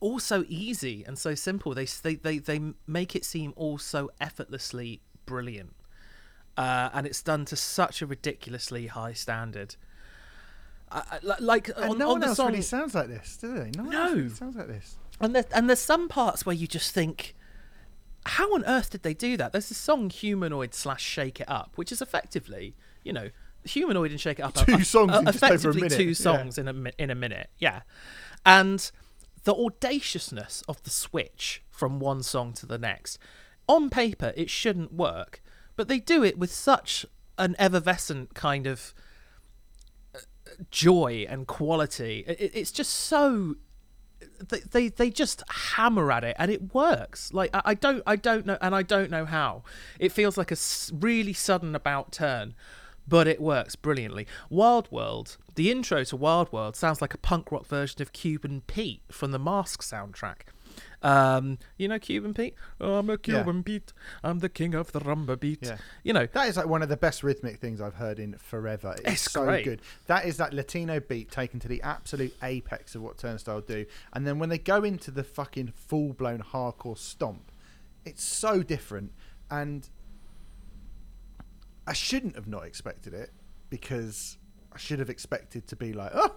all so easy and so simple they they they, they make it seem all so effortlessly brilliant uh, and it's done to such a ridiculously high standard I- I- like And on, no on one the else song really sounds like this, do they? No one No. else really sounds like this. and there, and there's some parts where you just think, how on earth did they do that? There's this song "Humanoid" slash "Shake It Up," which is effectively, you know, "Humanoid" and "Shake It Up" Two are, songs are in just over a effectively minute, two yeah. songs in a in a minute, yeah. And the audaciousness of the switch from one song to the next, on paper, it shouldn't work, but they do it with such an effervescent kind of uh, joy and quality. It, it- it's just so they, they just hammer at it and it works. Like I, I don't I don't know and I don't know how. It feels like a really sudden about turn, but it works brilliantly. Wild World, the intro to Wild World sounds like a punk rock version of Cuban Pete from the Mask soundtrack. Um, you know Cuban Pete? I'm a Cuban Pete. I'm the king of the rumba beat. Yeah. You know, That is like one of the best rhythmic things I've heard in forever. It's, It's so great. good. That is that Latino beat taken to the absolute apex of what Turnstile do. And then when they go into the fucking full blown hardcore stomp, it's so different. And I shouldn't have not expected it because I should have expected to be like, oh,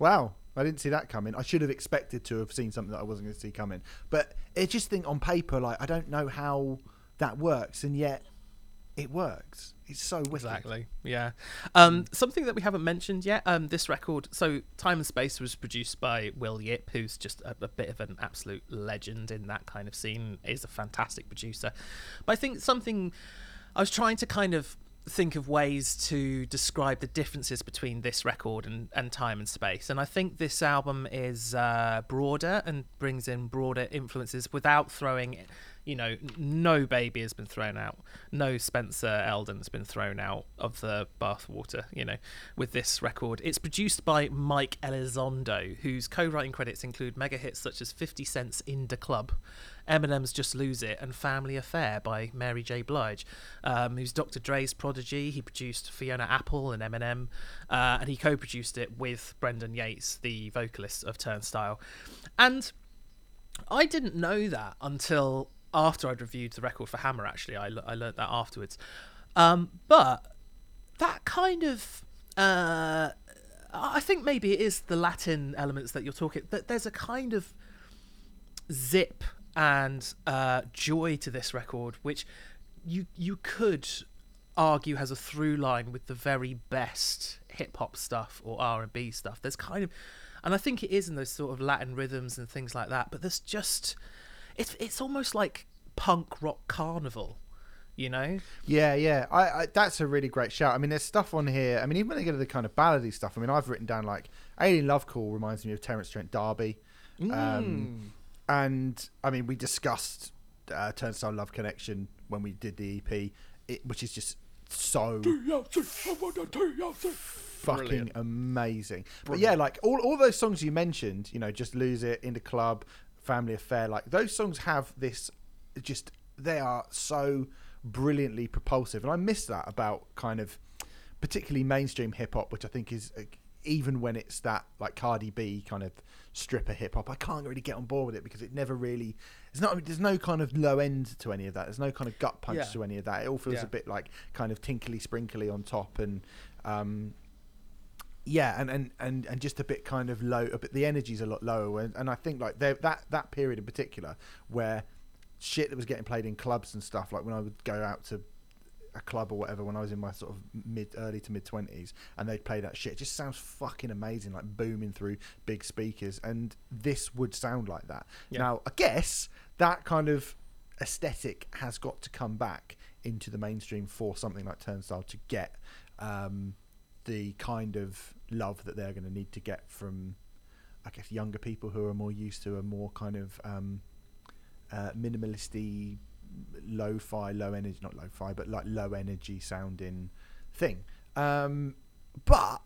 wow, I didn't see that coming. I should have expected to have seen something that I wasn't going to see coming. But I just think on paper, like, I don't know how that works. And yet it works. It's so wicked. Exactly. Yeah. Um, something that we haven't mentioned yet. Um, this record. So, Time and Space was produced by Will Yip, who's just a, a bit of an absolute legend in that kind of scene. Is a fantastic producer. But I think something I was trying to kind of think of ways to describe the differences between this record and, and time and space. And i think this album is uh, broader and brings in broader influences without throwing you know no baby has been thrown out. No spencer elden's been thrown out of the bathwater you know with this record. It's produced by mike elizondo whose co-writing credits include mega hits such as 50 Cent's in the club Eminem's Just Lose It and Family Affair by Mary J. Blige, um, who's Dr. Dre's prodigy. He produced Fiona Apple and Eminem, uh, and he co produced it with Brendan Yates, the vocalist of Turnstile. And I didn't know that until after I'd reviewed the record for Hammer, actually. I, I learned that afterwards. Um, but that kind of. Uh, I think maybe it is the Latin elements that you're talking. That there's a kind of zip and uh, joy to this record, which you you could argue has a through line with the very best hip hop stuff or R and B stuff. There's kind of, and I think it is in those sort of Latin rhythms and things like that. But there's just, it's it's almost like punk rock carnival. You know? Yeah, yeah. I, I that's a really great shout. I mean, there's stuff on here. I mean, even when they get to the kind of ballady stuff. I mean, I've written down like Alien Love Call reminds me of Terence Trent D'Arby. Mm. Um, and I mean, we discussed uh, Turnstile Love Connection when we did the EP, it, which is just so fucking Brilliant. amazing. But yeah, like all, all those songs you mentioned, you know, just lose it in the club, family affair, like those songs have this just they are so brilliantly propulsive, and I miss that about kind of particularly mainstream hip hop, which I think is even when it's that like Cardi B kind of stripper hip hop, I can't really get on board with it because it never really. It's not. There's no kind of low end to any of that. There's no kind of gut punch Yeah. to any of that. It all feels Yeah. a bit like kind of tinkly sprinkly on top and. Um, yeah, and, and, and, and just a bit kind of low, a bit the energy's a lot lower, and, and I think like that that period in particular where shit that was getting played in clubs and stuff, like when I would go out to a club or whatever when I was in my sort of mid early to mid twenties and they'd play that shit. It just sounds fucking amazing, like booming through big speakers. And this would sound like that. Yeah. Now I guess that kind of aesthetic has got to come back into the mainstream for something like Turnstile to get um, the kind of love that they're going to need to get from, I guess, younger people who are more used to a more kind of um, uh, minimalisty, lo-fi, low energy, not lo-fi, but like low energy sounding thing. Um, but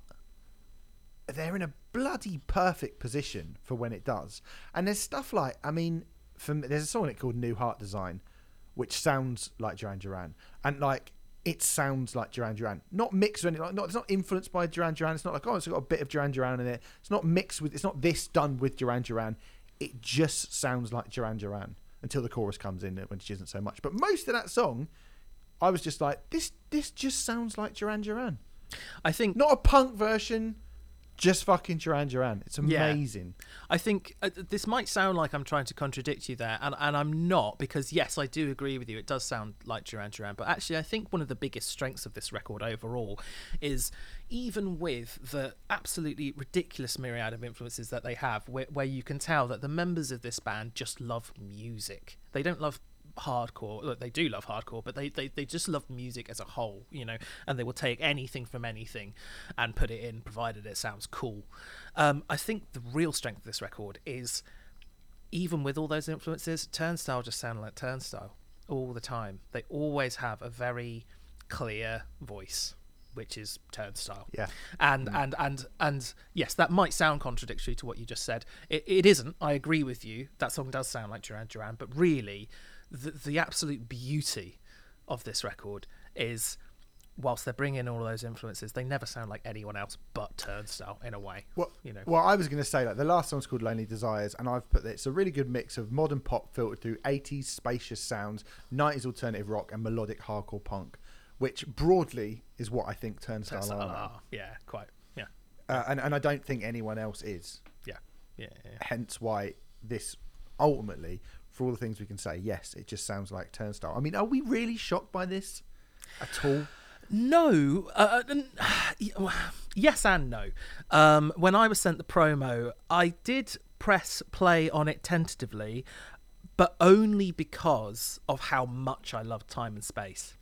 they're in a bloody perfect position for when it does. And there's stuff like, I mean, me, there's a song in it called New Heart Design, which sounds like Duran Duran, and like it sounds like Duran Duran, not mixed or anything. Like, not it's not influenced by Duran Duran. It's not like oh, it's got a bit of Duran Duran in it. It's not mixed with. It's not this done with Duran Duran. It just sounds like Duran Duran until the chorus comes in, which isn't so much. But most of that song, I was just like, this this just sounds like Duran Duran. I think Not a punk version, just fucking Duran Duran. It's Yeah. amazing. I think uh, this might sound like I'm trying to contradict you there, and, and I'm not because yes, I do agree with you. It does sound like Duran Duran, but actually, I think one of the biggest strengths of this record overall is even with the absolutely ridiculous myriad of influences that they have, where, where you can tell that the members of this band just love music. They don't love hardcore look they do love hardcore but they, they they just love music as a whole you know and they will take anything from anything and put it in provided it sounds cool. Um, i think the real strength of this record is even with all those influences turnstile just sound like turnstile all the time. They always have a very clear voice which is turnstile. Yeah. and and and and yes that might sound contradictory to what you just said. It, it isn't. I agree with you. That song does sound like duran duran but really the, the absolute beauty of this record is whilst they're bringing in all those influences they never sound like anyone else but turnstile in a way Well, you know well, I was going to say like the last song's called "Lonely Desires," and I've put that it's a really good mix of modern pop filtered through '80s spacious sounds, '90s alternative rock, and melodic hardcore punk, which broadly is what I think Turnstile Turnstile are. are, yeah quite yeah Uh, and and I don't think anyone else is. yeah yeah, yeah. Hence why this ultimately, for all the things we can say, yes, it just sounds like Turnstile. I mean, are we really shocked by this? at all? No. Uh, uh yes and no. Um, when I was sent the promo, I did press play on it tentatively, but only because of how much I love time and space.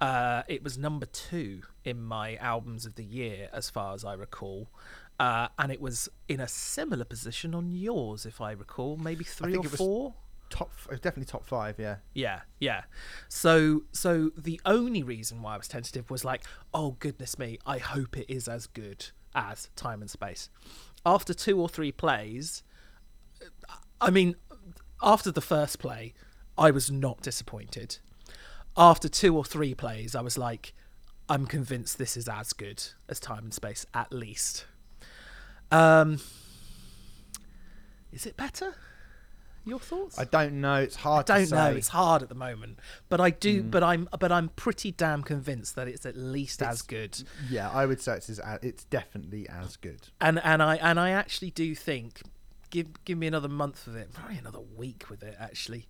Uh, it was number two in my albums of the year, as far as I recall. Uh, and it was in a similar position on yours, if I recall, maybe three or four. Top, definitely top five, yeah. Yeah, yeah. So, so the only reason why I was tentative was like, oh goodness me, I hope it is as good as Time and Space. After two or three plays, I mean, after the first play, I was not disappointed. After two or three plays, I was like, I'm convinced this is as good as Time and Space, at least. Um, is it better? Your thoughts? I don't know. It's hard. I don't know. It's hard at the moment, but I do. Mm. But I'm. But I'm pretty damn convinced that it's at least it's, as good. Yeah, I would say it's as, it's definitely as good. And and I and I actually do think give give me another month with it, probably another week with it actually,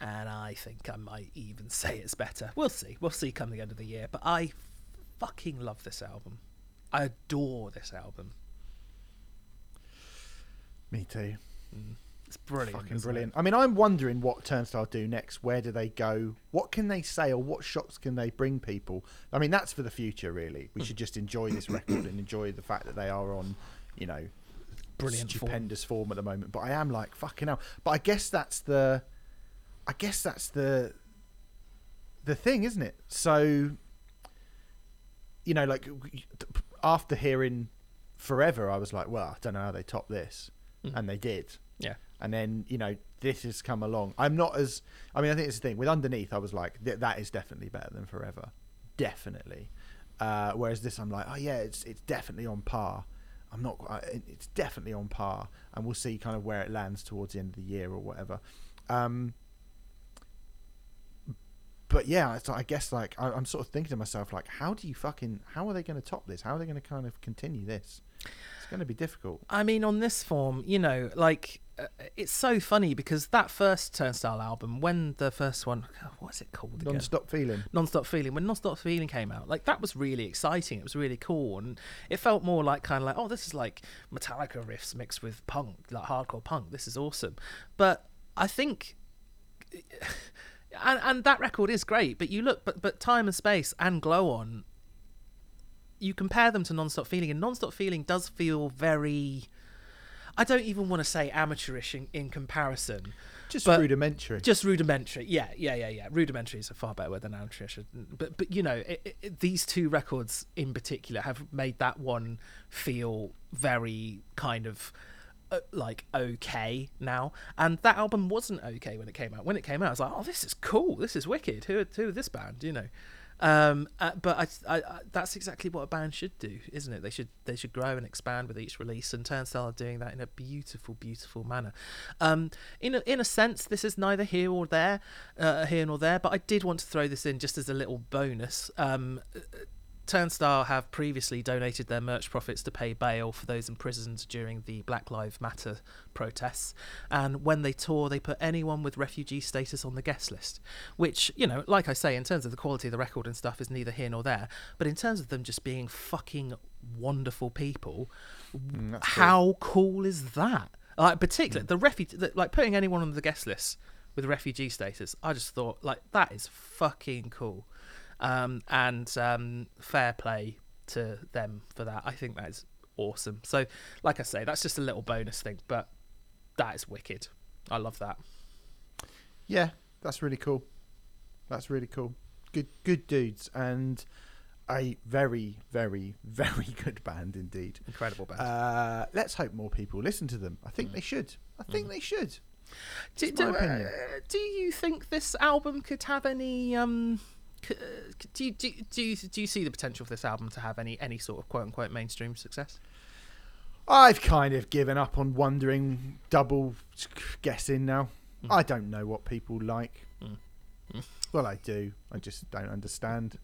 and I think I might even say it's better. We'll see. We'll see come the end of the year. But I fucking love this album. I adore this album. Me too. Mm. It's brilliant. Fucking brilliant. It? I mean, I'm wondering what Turnstile do next. Where do they go? What can they say, or what shots can they bring people? I mean, that's for the future, really. We should just enjoy this record and enjoy the fact that they are on, you know, brilliant, stupendous form. form at the moment. But I am like fucking hell. But I guess that's the, I guess that's the, the thing, isn't it? So, you know, like after hearing Forever, I was like, well, I don't know how they top this, mm. and they did. Yeah and then you know this has come along. I'm not as I mean I think it's the thing with underneath. I was like th- that is definitely better than forever, definitely. Uh, whereas this, I'm like, oh yeah, it's it's definitely on par. I'm not. It's definitely on par, and we'll see kind of where it lands towards the end of the year or whatever. Um, but yeah, I guess like I, am sort of thinking to myself like, how do you fucking how are they going to top this? How are they going to kind of continue this? It's going to be difficult. I mean, on this form, you know, like Uh, it's so funny because that first Turnstile album, when the first one, what's it called? Again? Non-stop feeling. Non-stop feeling. When non-stop feeling came out, like that was really exciting. It was really cool, and it felt more like kind of like, oh, this is like Metallica riffs mixed with punk, like hardcore punk. This is awesome. But I think, and and that record is great. But you look, but but Time and Space and Glow On, you compare them to Non-stop feeling, and Non-stop feeling does feel very I don't even want to say amateurish in, in comparison. Just rudimentary. Just rudimentary. Yeah, yeah, yeah, yeah. Rudimentary is a far better word than amateurish. But but you know, it, it, these two records in particular have made that one feel very kind of uh, like okay now and that album wasn't okay when it came out when it came out i was like oh this is cool this is wicked who, who this band you know um, uh, but I, I, I, that's exactly what a band should do, isn't it? They should they should grow and expand with each release, and Turnstile are doing that in a beautiful, beautiful manner. Um, in a, in a sense, this is neither here or there, uh, here nor there. But I did want to throw this in just as a little bonus. Um, Turnstile have previously donated their merch profits to pay bail for those imprisoned during the Black Lives Matter protests. And when they tour, they put anyone with refugee status on the guest list, which, you know, like I say, in terms of the quality of the record and stuff, is neither here nor there. But in terms of them just being fucking wonderful people, mm, how cool. cool is that? Like, particularly mm. the refugee, like putting anyone on the guest list with refugee status, I just thought, like, that is fucking cool um, and um, fair play to them for that. I think that is awesome. So, like I say, that's just a little bonus thing, but that is wicked. I love that. Yeah, that's really cool. That's really cool. Good, good dudes, and a very, very, very good band indeed. Incredible band. Uh, let's hope more people listen to them. I think mm. they should. I think mm. they should. Do, do, uh, do, you think this album could have any um, do you, do, do, you, do you see the potential for this album to have any any sort of quote unquote mainstream success? I've kind of given up on wondering, double guessing now. Mm. I don't know what people like. Mm. Mm. Well, I do. I just don't understand.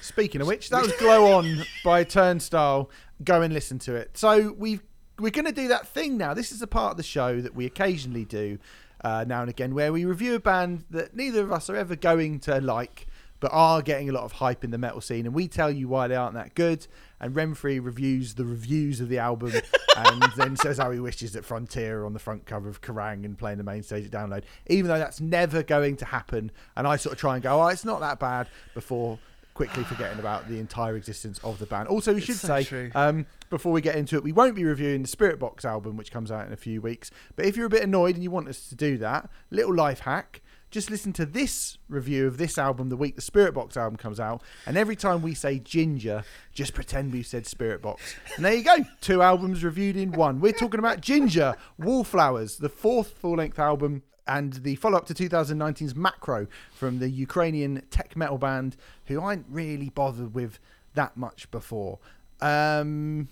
Speaking of which, that was "Glow On" by Turnstile. Go and listen to it. So we've we're going to do that thing now. This is a part of the show that we occasionally do uh, now and again, where we review a band that neither of us are ever going to like, but are getting a lot of hype in the metal scene, and we tell you why they aren't that good. And Renfrey reviews the reviews of the album, and then says how he wishes that Frontier are on the front cover of Kerrang and playing the main stage at Download, even though that's never going to happen. And I sort of try and go, oh, it's not that bad before quickly forgetting about the entire existence of the band. Also, we should so say um, before we get into it, we won't be reviewing the Spiritbox album, which comes out in a few weeks. But if you're a bit annoyed and you want us to do that, little life hack. Just listen to this review of this album the week the Spiritbox album comes out, and every time we say Jinjer, just pretend we said Spiritbox. And there you go, two albums reviewed in one. We're talking about Jinjer, Wallflowers, the fourth full length album and the follow up to 2019's Macro from the Ukrainian tech metal band, who I ain't really bothered with that much before. Um,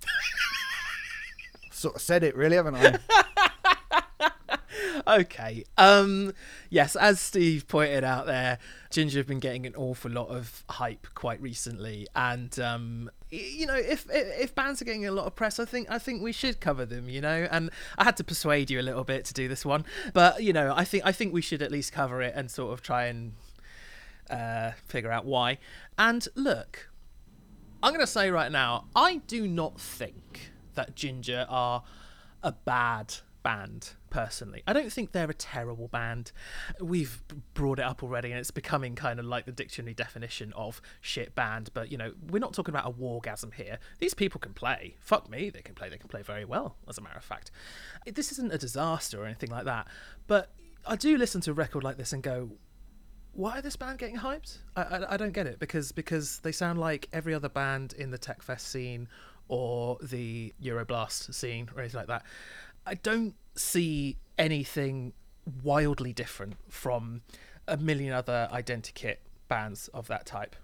sort of said it, really, haven't I? okay. Um yes, as Steve pointed out there, Jinjer have been getting an awful lot of hype quite recently and um you know, if if if bands are getting a lot of press, I think I think we should cover them, you know. And I had to persuade you a little bit to do this one, but you know, I think I think we should at least cover it and sort of try and uh figure out why. And look, I'm going to say right now, I do not think that Jinjer are a bad band, personally. I don't think they're a terrible band. We've brought it up already, and it's becoming kind of like the dictionary definition of shit band, but you know, we're not talking about a wargasm here. These people can play. Fuck me, they can play. They can play very well, as a matter of fact. This isn't a disaster or anything like that, but I do listen to a record like this and go, why are this band getting hyped? I, I, I don't get it because because they sound like every other band in the Techfest scene or the Euroblast scene or anything like that. I don't see anything wildly different from a million other identikit bands of that type.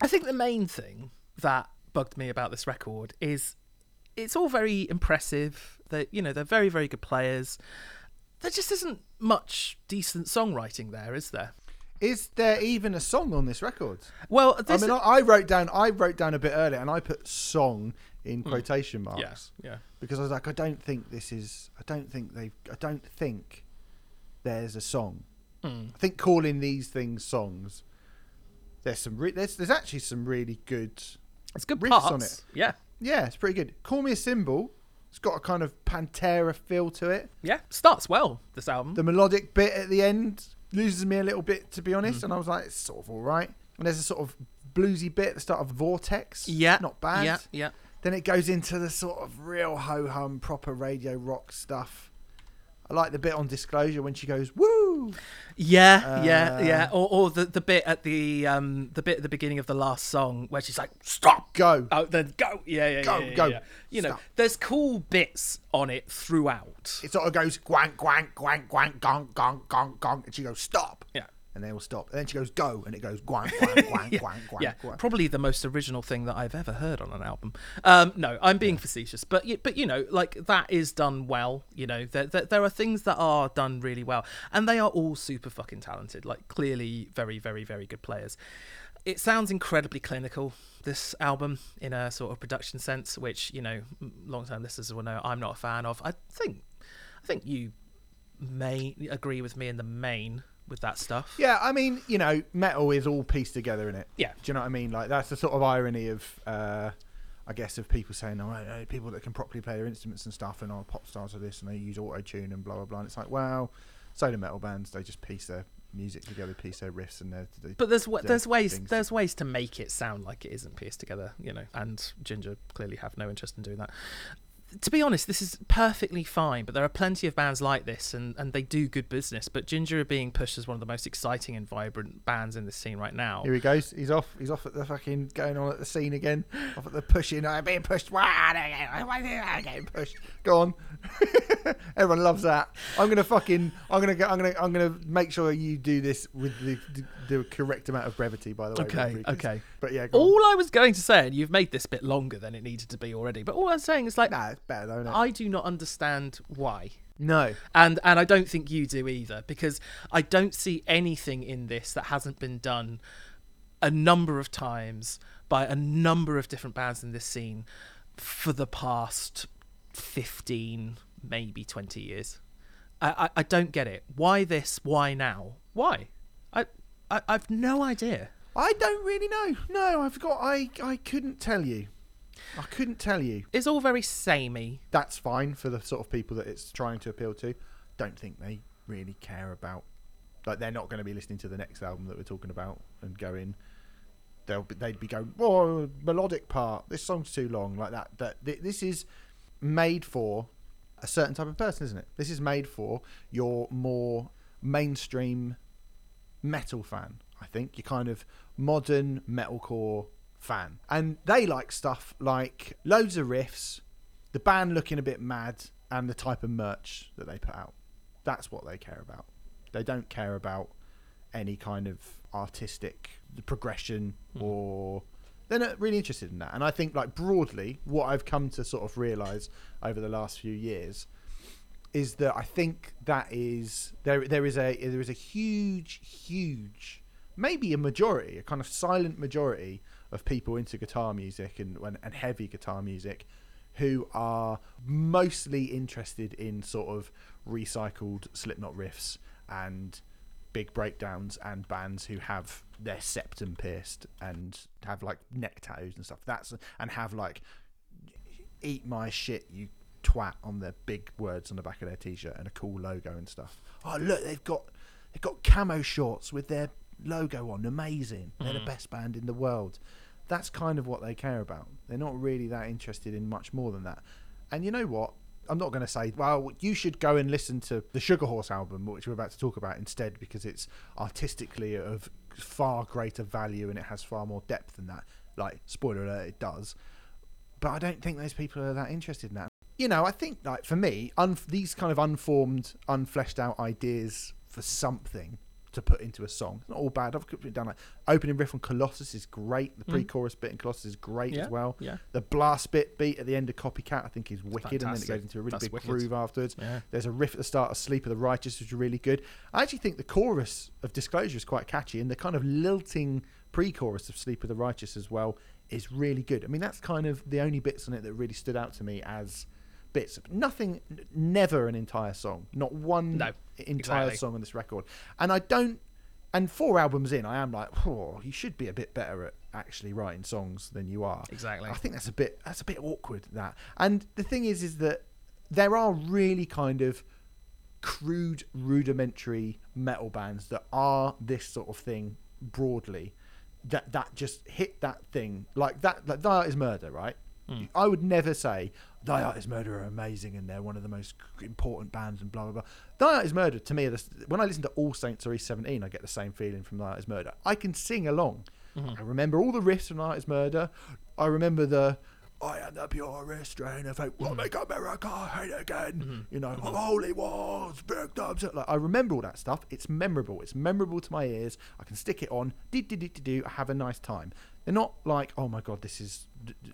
I think the main thing that bugged me about this record is it's all very impressive. That you know they're very very good players. There just isn't much decent songwriting there, is there? Is there even a song on this record? Well, I mean, I, I wrote down I wrote down a bit earlier, and I put "song" in quotation marks yes, yeah. because I was like, I don't think this is. I don't think they've. I don't think there's a song. Mm. I think calling these things songs. There's some. Re- there's there's actually some really good. It's good Riffs parts. on it. Yeah, Yeah, it's pretty good. Call me a symbol. It's got a kind of Pantera feel to it. yeah. Starts well. This album. The melodic bit at the end loses me a little bit, to be Mm. honest. And I was like, it's sort of all right. And there's a sort of bluesy bit at the start of Vortex. yeah, not bad. Yeah, yeah. Then it goes into the sort of real ho hum, proper radio rock stuff. I like the bit on Disclosure when she goes woo. Yeah, yeah, Uh, yeah. Or, or the, the bit at the um the bit at the beginning of the last song where she's like, "Stop, Go. oh, then go." Yeah, yeah, Go, yeah, yeah, go. yeah. You know, there's cool bits on it throughout. It sort of goes gwank, gwank, gwank, gwank, gong, gong, gong, gong. And she goes, stop. Yeah. And they all stop. And then she goes, go. And it goes gwank, gwank, gwank, Yeah, gwank, gwank, yeah, probably the most original thing that I've ever heard on an album. Um, no, I'm being facetious, but but you know, like that is done well. You know, there, there there are things that are done really well, and they are all super fucking talented. Like clearly, very very very good players. It sounds incredibly clinical. This album, in a sort of production sense, which you know, long term listeners will know I'm not a fan of. I think, I think you may agree with me in the main with that stuff. Yeah, I mean, you know, metal is all pieced together in it. Yeah. Do you know what I mean? Like that's the sort of irony of, uh, I guess, of people saying, "Oh, uh, people that can properly play their instruments and stuff, and oh, pop stars are this, and they use auto tune and blah blah blah." And it's like, well, so do metal bands. They just piece their music together, piece their riffs, and their. They, But there's there's ways there's ways to make it sound like it isn't pieced together, you know. And Jinjer clearly have no interest in doing that. To be honest, this is perfectly fine, but there are plenty of bands like this, and, and they do good business. But Jinjer are being pushed as one of the most exciting and vibrant bands in the scene right now. Here he goes. He's off. He's off at the fucking going on at the scene again. Off at the pushing. I'm being pushed. I'm getting pushed? Go on. Everyone loves that. I'm gonna fucking. I'm gonna. go- I'm gonna. I'm gonna make sure you do this with the the, correct amount of brevity. By the way. Okay, 'cause- okay. But yeah. Go on. All I was going to say, and you've made this bit longer than it needed to be already, but all I'm saying is like, Nah, it's better though. I do not understand why. no. and and I don't think you do either because I don't see anything in this that hasn't been done a number of times by a number of different bands in this scene for the past 15 maybe 20 years I, I, I don't get it why this why now why I, I've no idea. I don't really know. No, I've got. I I couldn't tell you. I couldn't tell you. It's all very samey. That's fine for the sort of people that it's trying to appeal to. Don't think they really care about. Like they're not going to be listening to the next album that we're talking about and going. They'll be, they'd be going, "Oh, melodic part. This song's too long." Like that. That th- this is made for a certain type of person, isn't it? This is made for your more mainstream metal fan. I think You're kind of modern metalcore fan, and they like stuff like loads of riffs, the band looking a bit mad, and the type of merch that they put out. That's what they care about. They don't care about any kind of artistic progression hmm. or they're not really interested in that. And I think, like broadly, what I've come to sort of realize over the last few years is that I think that is there. There is a there is a huge, huge, maybe a majority, a kind of silent majority of people into guitar music and and, heavy guitar music who are mostly interested in sort of recycled Slipknot riffs and big breakdowns and bands who have their septum pierced and have like neck tattoos and stuff. That's and have like eat my shit, you twat on their big words on the back of their t-shirt and a cool logo and stuff. Oh look, they've got they've got camo shorts with their logo on. Amazing. They're the mm. best band in the world. That's kind of what they care about. They're not really that interested in much more than that. And you know what? I'm not going to say, well, you should go and listen to the Sugar Horse album, which we're about to talk about instead, because it's artistically of far greater value and it has far more depth than that. Like, spoiler alert, it does. But I don't think those people are that interested in that. You know, I think, like, for me, these kind of unformed, unfleshed out ideas for something to put into a song. It's not all bad. I've put down like opening riff on Colossus is great. The mm. pre-chorus bit in Colossus is great Yeah, as well. yeah. The blast bit beat at the end of Copycat I think is wicked, and then it goes into a really That's big wicked. groove afterwards. Yeah. There's a riff at the start of Sleep of the Righteous, which is really good. I actually think the chorus of Disclosure is quite catchy, and the kind of lilting pre-chorus of Sleep of the Righteous as well is really good. I mean, that's kind of the only bits on it that really stood out to me as bits. Of nothing, never an entire song, not one No, entire exactly. song on this record. And I don't. And four albums in, I am like, oh, you should be a bit better at actually writing songs than you are. Exactly. I think that's a bit that's a bit awkward that. And the thing is, is that there are really kind of crude, rudimentary metal bands that are this sort of thing broadly. That that just hit that thing like that. Like Art is Murder, right? Hmm. I would never say Thy Art is Murder are amazing and they're one of the most important bands and blah blah blah. Thy Art is Murder to me, when I listen to All Saints or East Seventeen, I get the same feeling from Thy Art is Murder. I can sing along. Mm-hmm. I remember all the riffs from Thy Art is Murder. I remember the I am the purest strain of hope. We'll mm-hmm. make America hate again. Mm-hmm. You know, holy wars, victims. Like I remember all that stuff. It's memorable. It's memorable to my ears. I can stick it on. Do do do do do. I have a nice time. They're not like, oh my god, this is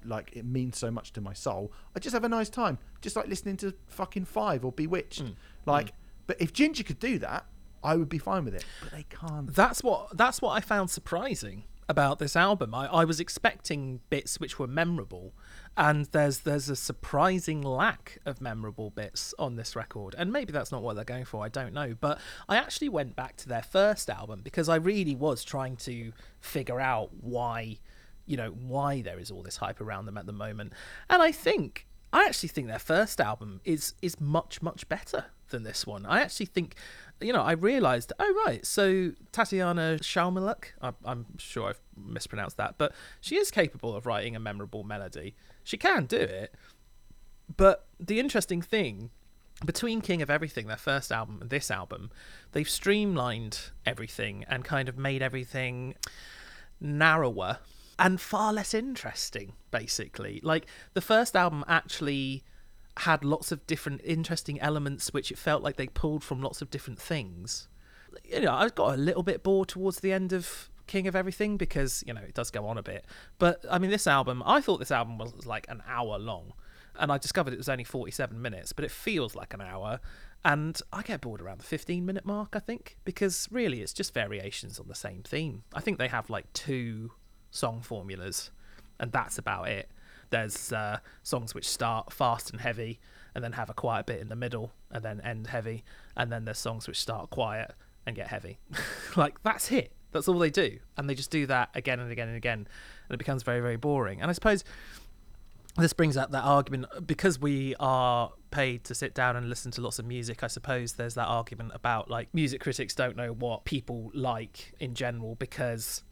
like it means so much to my soul. I just have a nice time, just like listening to fucking Five or Bewitched. Hmm. Like, hmm. but if Jinjer could do that, I would be fine with it. But they can't. That's what that's what I found surprising about this album. I, I was expecting bits which were memorable, and there's there's a surprising lack of memorable bits on this record. And maybe that's not what they're going for. I don't know. But I actually went back to their first album because I really was trying to figure out why, you know, why there is all this hype around them at the moment. And I think I actually think their first album is is much much better than this one. I actually think, you know, I realised, oh right, so Tatiana Shalmaluk, I, I'm sure I've mispronounced that, but she is capable of writing a memorable melody. She can do it, but the interesting thing between King of Everything, their first album, and this album, they've streamlined everything and kind of made everything narrower and far less interesting, basically. Like, the first album actually had lots of different interesting elements which it felt like they pulled from lots of different things. You know, I got a little bit bored towards the end of King of Everything because, you know, it does go on a bit. But I mean, this album, I thought this album was like an hour long. And I discovered it was only 47 minutes, but it feels like an hour. And I get bored around the 15 minute mark, I think, because really it's just variations on the same theme. I think they have like two song formulas, and that's about it. There's uh, songs which start fast and heavy, and then have a quiet bit in the middle, and then end heavy. And then there's songs which start quiet and get heavy. like, that's it. That's all they do, and they just do that again and again and again, and it becomes very very boring. And I suppose this brings up that argument because we are paid to sit down and listen to lots of music i suppose there's that argument about like music critics don't know what people like in general because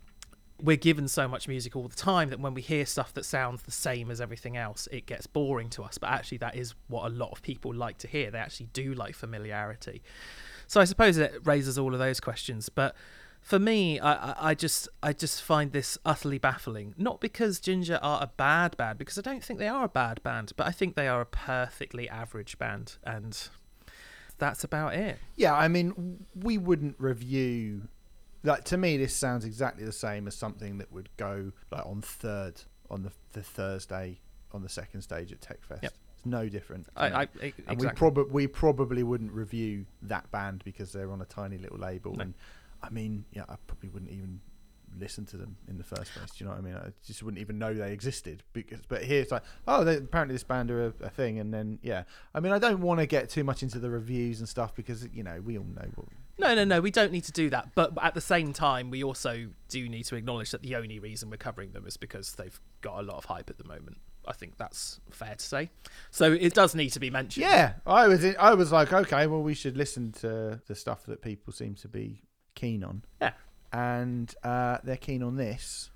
we're given so much music all the time that when we hear stuff that sounds the same as everything else it gets boring to us but actually that is what a lot of people like to hear they actually do like familiarity so i suppose it raises all of those questions but for me, I, I just I just find this utterly baffling. Not because Jinjer are a bad band, because I don't think they are a bad band, but I think they are a perfectly average band, and that's about it. Yeah, I mean, we wouldn't review. Like to me, this sounds exactly the same as something that would go like on third on the, the Thursday on the second stage at Techfest. Yep. It's no different. I, know. I, and we probably we probably wouldn't review that band because they're on a tiny little label. No. And I mean, yeah, I probably wouldn't even listen to them in the first place. Do you know what I mean? I just wouldn't even know they existed. Because, but here it's like, oh, they, apparently this band are a, a thing, and then yeah. I mean, I don't want to get too much into the reviews and stuff because you know we all know what. No, no, no. We don't need to do that. But at the same time, we also do need to acknowledge that the only reason we're covering them is because they've got a lot of hype at the moment. I think that's fair to say. So it does need to be mentioned. Yeah, I was in, I was like, okay, well, we should listen to the stuff that people seem to be keen on. Yeah. and uh, they're keen on this.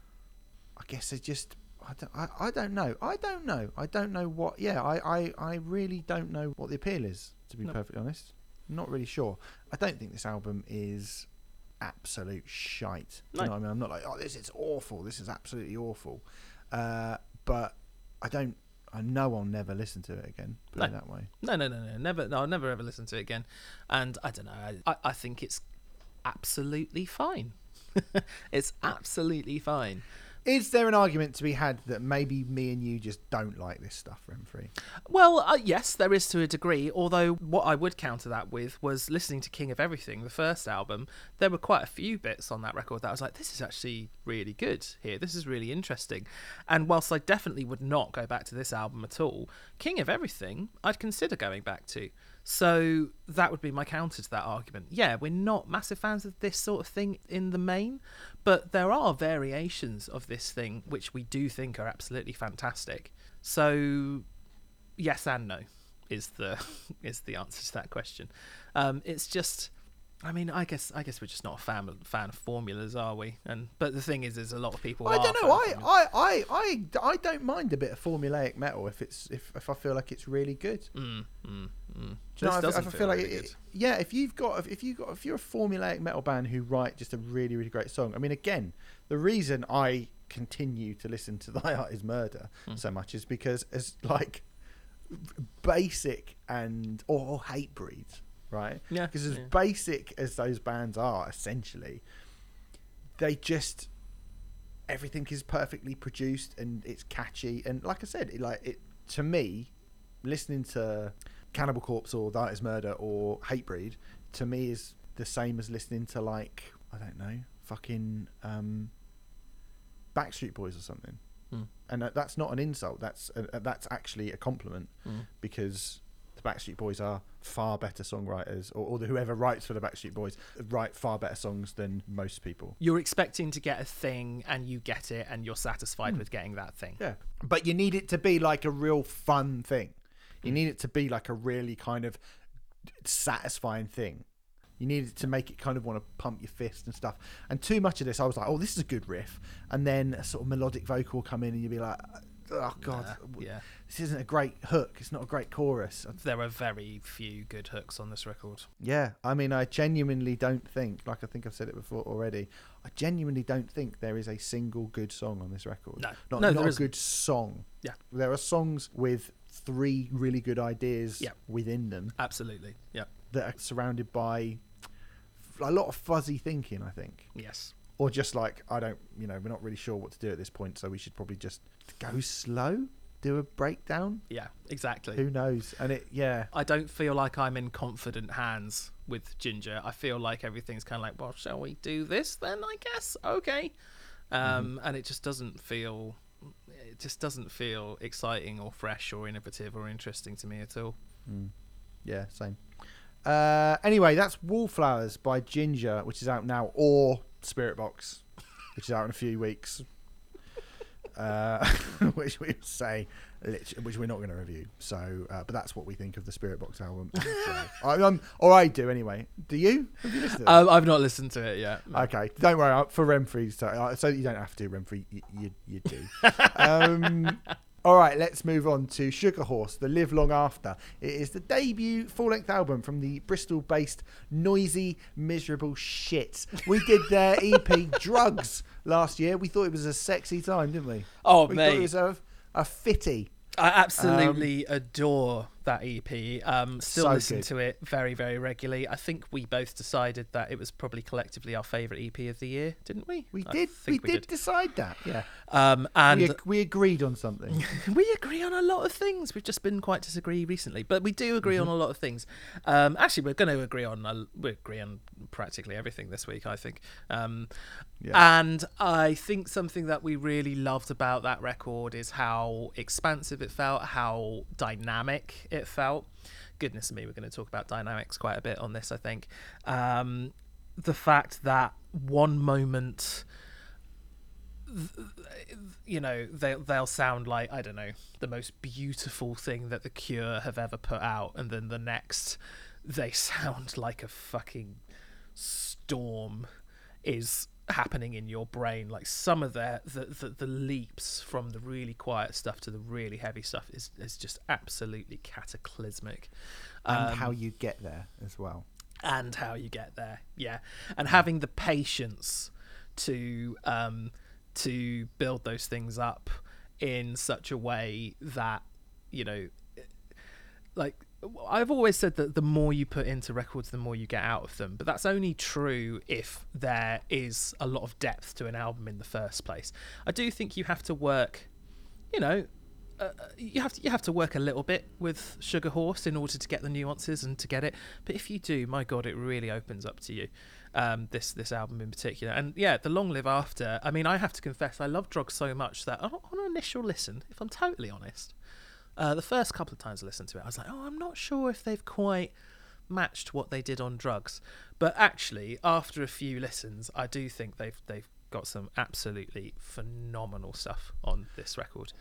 I guess they just. I don't, I, I don't know. I don't know. I don't know what. Yeah, I, I, I really don't know what the appeal is, to be No. perfectly honest. Not really sure. I don't think this album is absolute shite. No. You know what I mean? I'm not like, oh, this is awful. This is absolutely awful. Uh, but I don't. I know I'll never listen to it again. Put No. it that way. No, no, no, no. Never. No, I'll never ever listen to it again. And I don't know. I, I, I think it's absolutely fine. it's absolutely fine. Is there an argument to be had that maybe me and you just don't like this stuff, Renfrey? Well, uh, yes, there is to a degree. Although what I would counter that with was listening to King of Everything, the first album. There were quite a few bits on that record that I was like, "This is actually really good here. This is really interesting." And whilst I definitely would not go back to this album at all, King of Everything, I'd consider going back to. So that would be my counter to that argument. Yeah, we're not massive fans of this sort of thing in the main, but there are variations of this thing which we do think are absolutely fantastic. So yes and no is the is the answer to that question. Um, it's just, I mean, I guess I guess we're just not a fan fan of formulas, are we? And but the thing is, there's a lot of people. I don't know. I. I, I, I, I don't mind a bit of formulaic metal if it's if, if I feel like it's really good. Mm, mm, mm. Do you know, This if, I feel like really it, good. yeah, if you've got if you got if you're a formulaic metal band who write just a really really great song. I mean, again, the reason I continue to listen to Thy Art Is Murder Hmm. so much is because as like basic and or, or Hatebreeds, right? Yeah, Because as yeah. basic as those bands are, essentially, they just everything is perfectly produced and it's catchy and like I said, it, like it to me, listening to Cannibal Corpse or That Is Murder or Hatebreed to me is the same as listening to like I don't know, fucking um, Backstreet Boys or something. Mm. And that's not an insult. That's uh, that's actually a compliment Mm. because the Backstreet Boys are far better songwriters, or, or the, whoever writes for the Backstreet Boys write far better songs than most people. You're expecting to get a thing, and you get it, and you're satisfied Hmm. with getting that thing. Yeah, but you need it to be like a real fun thing. You need it to be like a really kind of satisfying thing. You need it to make it kind of want to pump your fist and stuff. And too much of this, I was like, "Oh, this is a good riff," and then a sort of melodic vocal come in, and you'd be like, "Oh God, Nah, yeah. This isn't a great hook. It's not a great chorus." There are very few good hooks on this record. Yeah, I mean, I genuinely don't think, like I think I've said it before already, I genuinely don't think there is a single good song on this record. No. not, No, not a good song. Yeah. there are songs with three really good ideas Yeah. within them Absolutely. Yeah. that are surrounded by a lot of fuzzy thinking. I think, Yes. or just like I don't, you know, we're not really sure what to do at this point, so we should probably just go slow, do a breakdown. Yeah. Exactly. Who knows? And it, yeah, I don't feel like I'm in confident hands with Jinjer. I feel like everything's kind of like, well, shall we do this then? I guess. Okay. Um, And it just doesn't feel. It just doesn't feel exciting or fresh or innovative or interesting to me at all. Mm. Yeah, same. Uh, anyway, that's Wallflowers by Jinjer, which is out now, or Spiritbox, which is out in a few weeks. Uh, which we say, which we're not going to review. So, uh, but that's what we think of the Spiritbox album. I, um, or I do anyway. Do you? Have you listened? Um, I've not listened to it yet. Okay, don't worry. For Renfrey, so, so you don't have to. Renfrey, you, you, you do. um, all right, let's move on to Sugar Horse, The Live Long After. It is the debut full length album from the Bristol based noisy, miserable shit. We did their EP Drugs last year. We thought it was a sexy time, didn't we? Oh, we mate. thought it was a, a fitty. I absolutely adore that EP. Um, still So listen good. to it very, very regularly. I think we both decided that it was probably collectively our favourite EP of the year, didn't we? We I did. We, think did, decide that. Yeah. Um, and we, ag- we agreed on something. we agree on a lot of things. We've just been quite disagree recently, but we do agree Mm-hmm. on a lot of things. Um, actually, we're going to agree on a, we agree on practically everything this week. I think. Um, Yeah. And I think something that we really loved about that record is how expansive it felt, how dynamic it felt. Goodness me, we're going to talk about dynamics quite a bit on this. I think um, the fact that one moment you know they they'll sound like I don't know the most beautiful thing that the Cure have ever put out, and then the next they sound like a fucking storm is happening in your brain. Like some of their the, the the leaps from the really quiet stuff to the really heavy stuff is is just absolutely cataclysmic. and Um, how you get there as well. and how you get there yeah and having the patience to um to build those things up in such a way that you know like I've always said that the more you put into records, the more you get out of them. But that's only true if there is a lot of depth to an album in the first place. I do think you have to work, you know, uh, you have to you have to work a little bit with Sugar Horse in order to get the nuances and to get it. But if you do, my God, it really opens up to you. Um, this this album in particular, and yeah, the Long Live After. I mean, I have to confess, I love Drugs so much that on, on an initial listen, if I'm totally honest, uh, the first couple of times I listened to it, I was like, oh, I'm not sure if they've quite matched what they did on drugs. But actually, after a few listens, I do think they've they've got some absolutely phenomenal stuff on this record.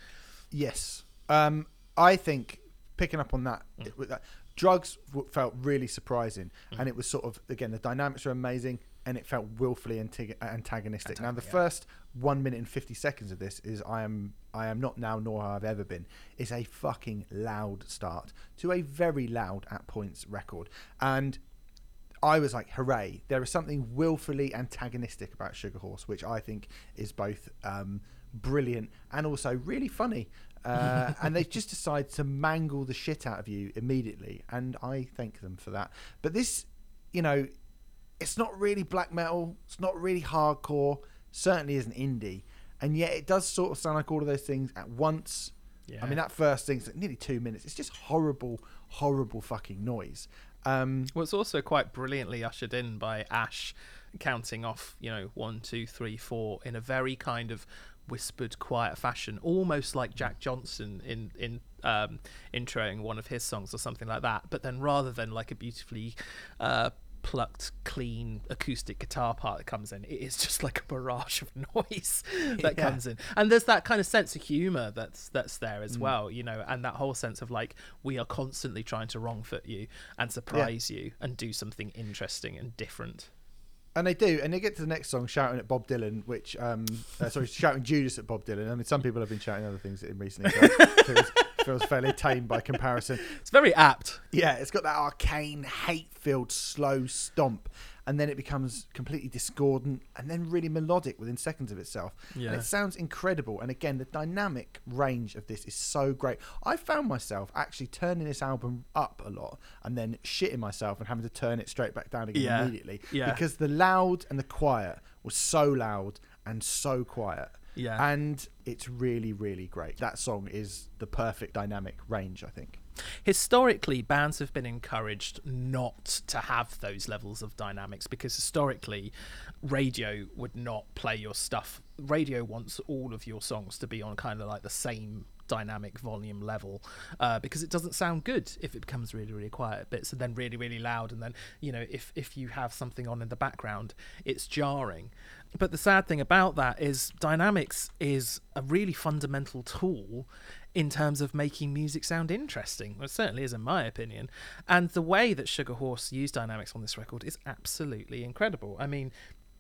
Yes. Um, I think picking up on that, Mm. it- that drugs w- felt really surprising, and it was sort of again the dynamics are amazing, and it felt willfully antag- antagonistic. now the yeah. first one minute and fifty seconds of this is I am I am not now nor have ever been is a fucking loud start to a very loud at points record, and I was like, hooray! There is something willfully antagonistic about Sugar Horse, which I think is both um, brilliant and also really funny. Uh, and they just decide to mangle the shit out of you immediately, and I thank them for that. But this, you know, it's not really black metal. It's not really hardcore. Certainly isn't indie, and yet it does sort of sound like all of those things at once. Yeah. I mean, that first thing's like nearly two minutes. It's just horrible, horrible fucking noise. Um, Well, it's also quite brilliantly ushered in by Ash counting off, you know, one, two, three, four in a very kind of whispered, quiet fashion, almost like Jack Johnson in in um, introing one of his songs or something like that. But then rather than like a beautifully uh, plucked, clean acoustic guitar part that comes in, it is just like a barrage of noise that Yeah. comes in. And there's that kind of sense of humor that's that's there Mm. as well, you know, and that whole sense of like we are constantly trying to wrongfoot you and surprise you and do something interesting and different. And they do, and they get to the next song shouting at Bob Dylan, which um, uh, sorry, shouting Judas at Bob Dylan. I mean, some people have been shouting other things at him recently. It feels, feels fairly tame by comparison. It's very apt. Yeah, it's got that arcane, hate-filled, slow stomp, and then it becomes completely discordant and then really melodic within seconds of itself. Yeah. And it sounds incredible. And again, the dynamic range of this is so great. I found myself actually turning this album up a lot and then shitting myself and having to turn it straight back down again Yeah. immediately Yeah. because the loud and the quiet was so loud and so quiet. Yeah. And it's really, really great. That song is the perfect dynamic range, I think. Historically bands have been encouraged not to have those levels of dynamics because historically radio would not play your stuff. Radio wants all of your songs to be on kind of like the same dynamic volume level uh, because it doesn't sound good if it becomes really really quiet bits and then really really loud and then you know if if you have something on in the background it's jarring. But the sad thing about that is dynamics is a really fundamental tool in terms of making music sound interesting. Well, it certainly is, in my opinion. And the way that Sugar Horse used dynamics on this record is absolutely incredible. I mean,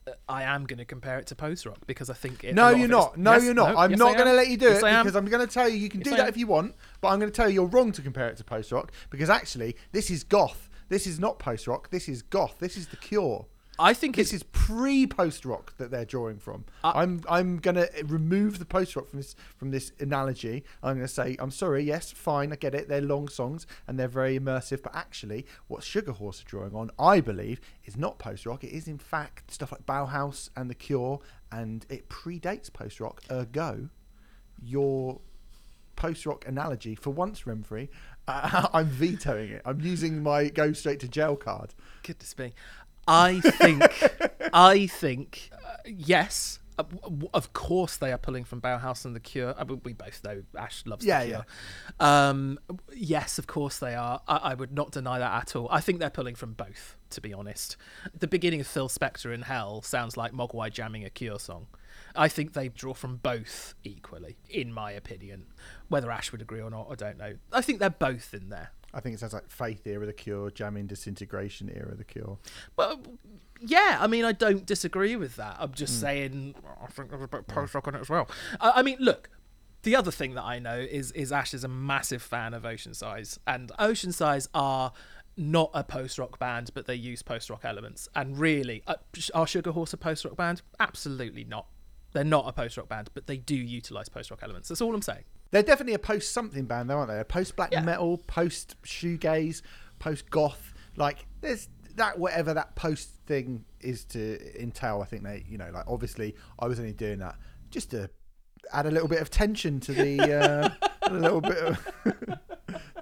uh, I am going to compare it to post rock because I think it, no, you're not. No, yes, you're not. No, I'm yes, not going to let you do yes, it because I'm going to tell you you can do that if you want, but I'm going to tell you you're wrong to compare it to post rock because actually this is goth. This is not post rock. This is goth. This is the Cure. I think this is pre post rock that they're drawing from. Uh, I'm I'm gonna remove the post rock from this from this analogy. I'm gonna say I'm sorry. Yes, fine, I get it. They're long songs and they're very immersive. But actually, what Sugar Horse are drawing on, I believe, is not post rock. It is in fact stuff like Bauhaus and The Cure, and it predates post rock. Ergo, your post rock analogy for once, Renfrey, uh, I'm vetoing it. I'm using my go straight to jail card. Goodness me. I think, I think, uh, yes. Uh, of course, they are pulling from Bauhaus and The Cure. I mean, we both know Ash loves yeah, The Cure. Yeah. Um, yes, of course they are. I, I, would not deny that at all. I think they're pulling from both, to be honest. The beginning of Phil Spector in Hell sounds like Mogwai jamming a Cure song. I think they draw from both equally, in my opinion. Whether Ash would agree or not, I don't know. I think they're both in there. I think it sounds like Faith era the Cure, Jamming Disintegration era the Cure. Well, yeah, I mean, I don't disagree with that. I'm just mm. saying, I think there's a bit post rock on it as well. I, I mean, look, the other thing that I know is is Ash is a massive fan of Oceansize, and Oceansize are not a post rock band, but they use post rock elements. And really, uh, are Sugar Horse a post rock band? Absolutely not. They're not a post rock band, but they do utilize post rock elements. That's all I'm saying. They're definitely a post something band, though, aren't they? A post black yeah. metal, post shoegaze, post goth. Like there's that whatever that post thing is to entail. I think they, you know, like obviously I was only doing that just to add a little bit of tension to the uh, a little bit of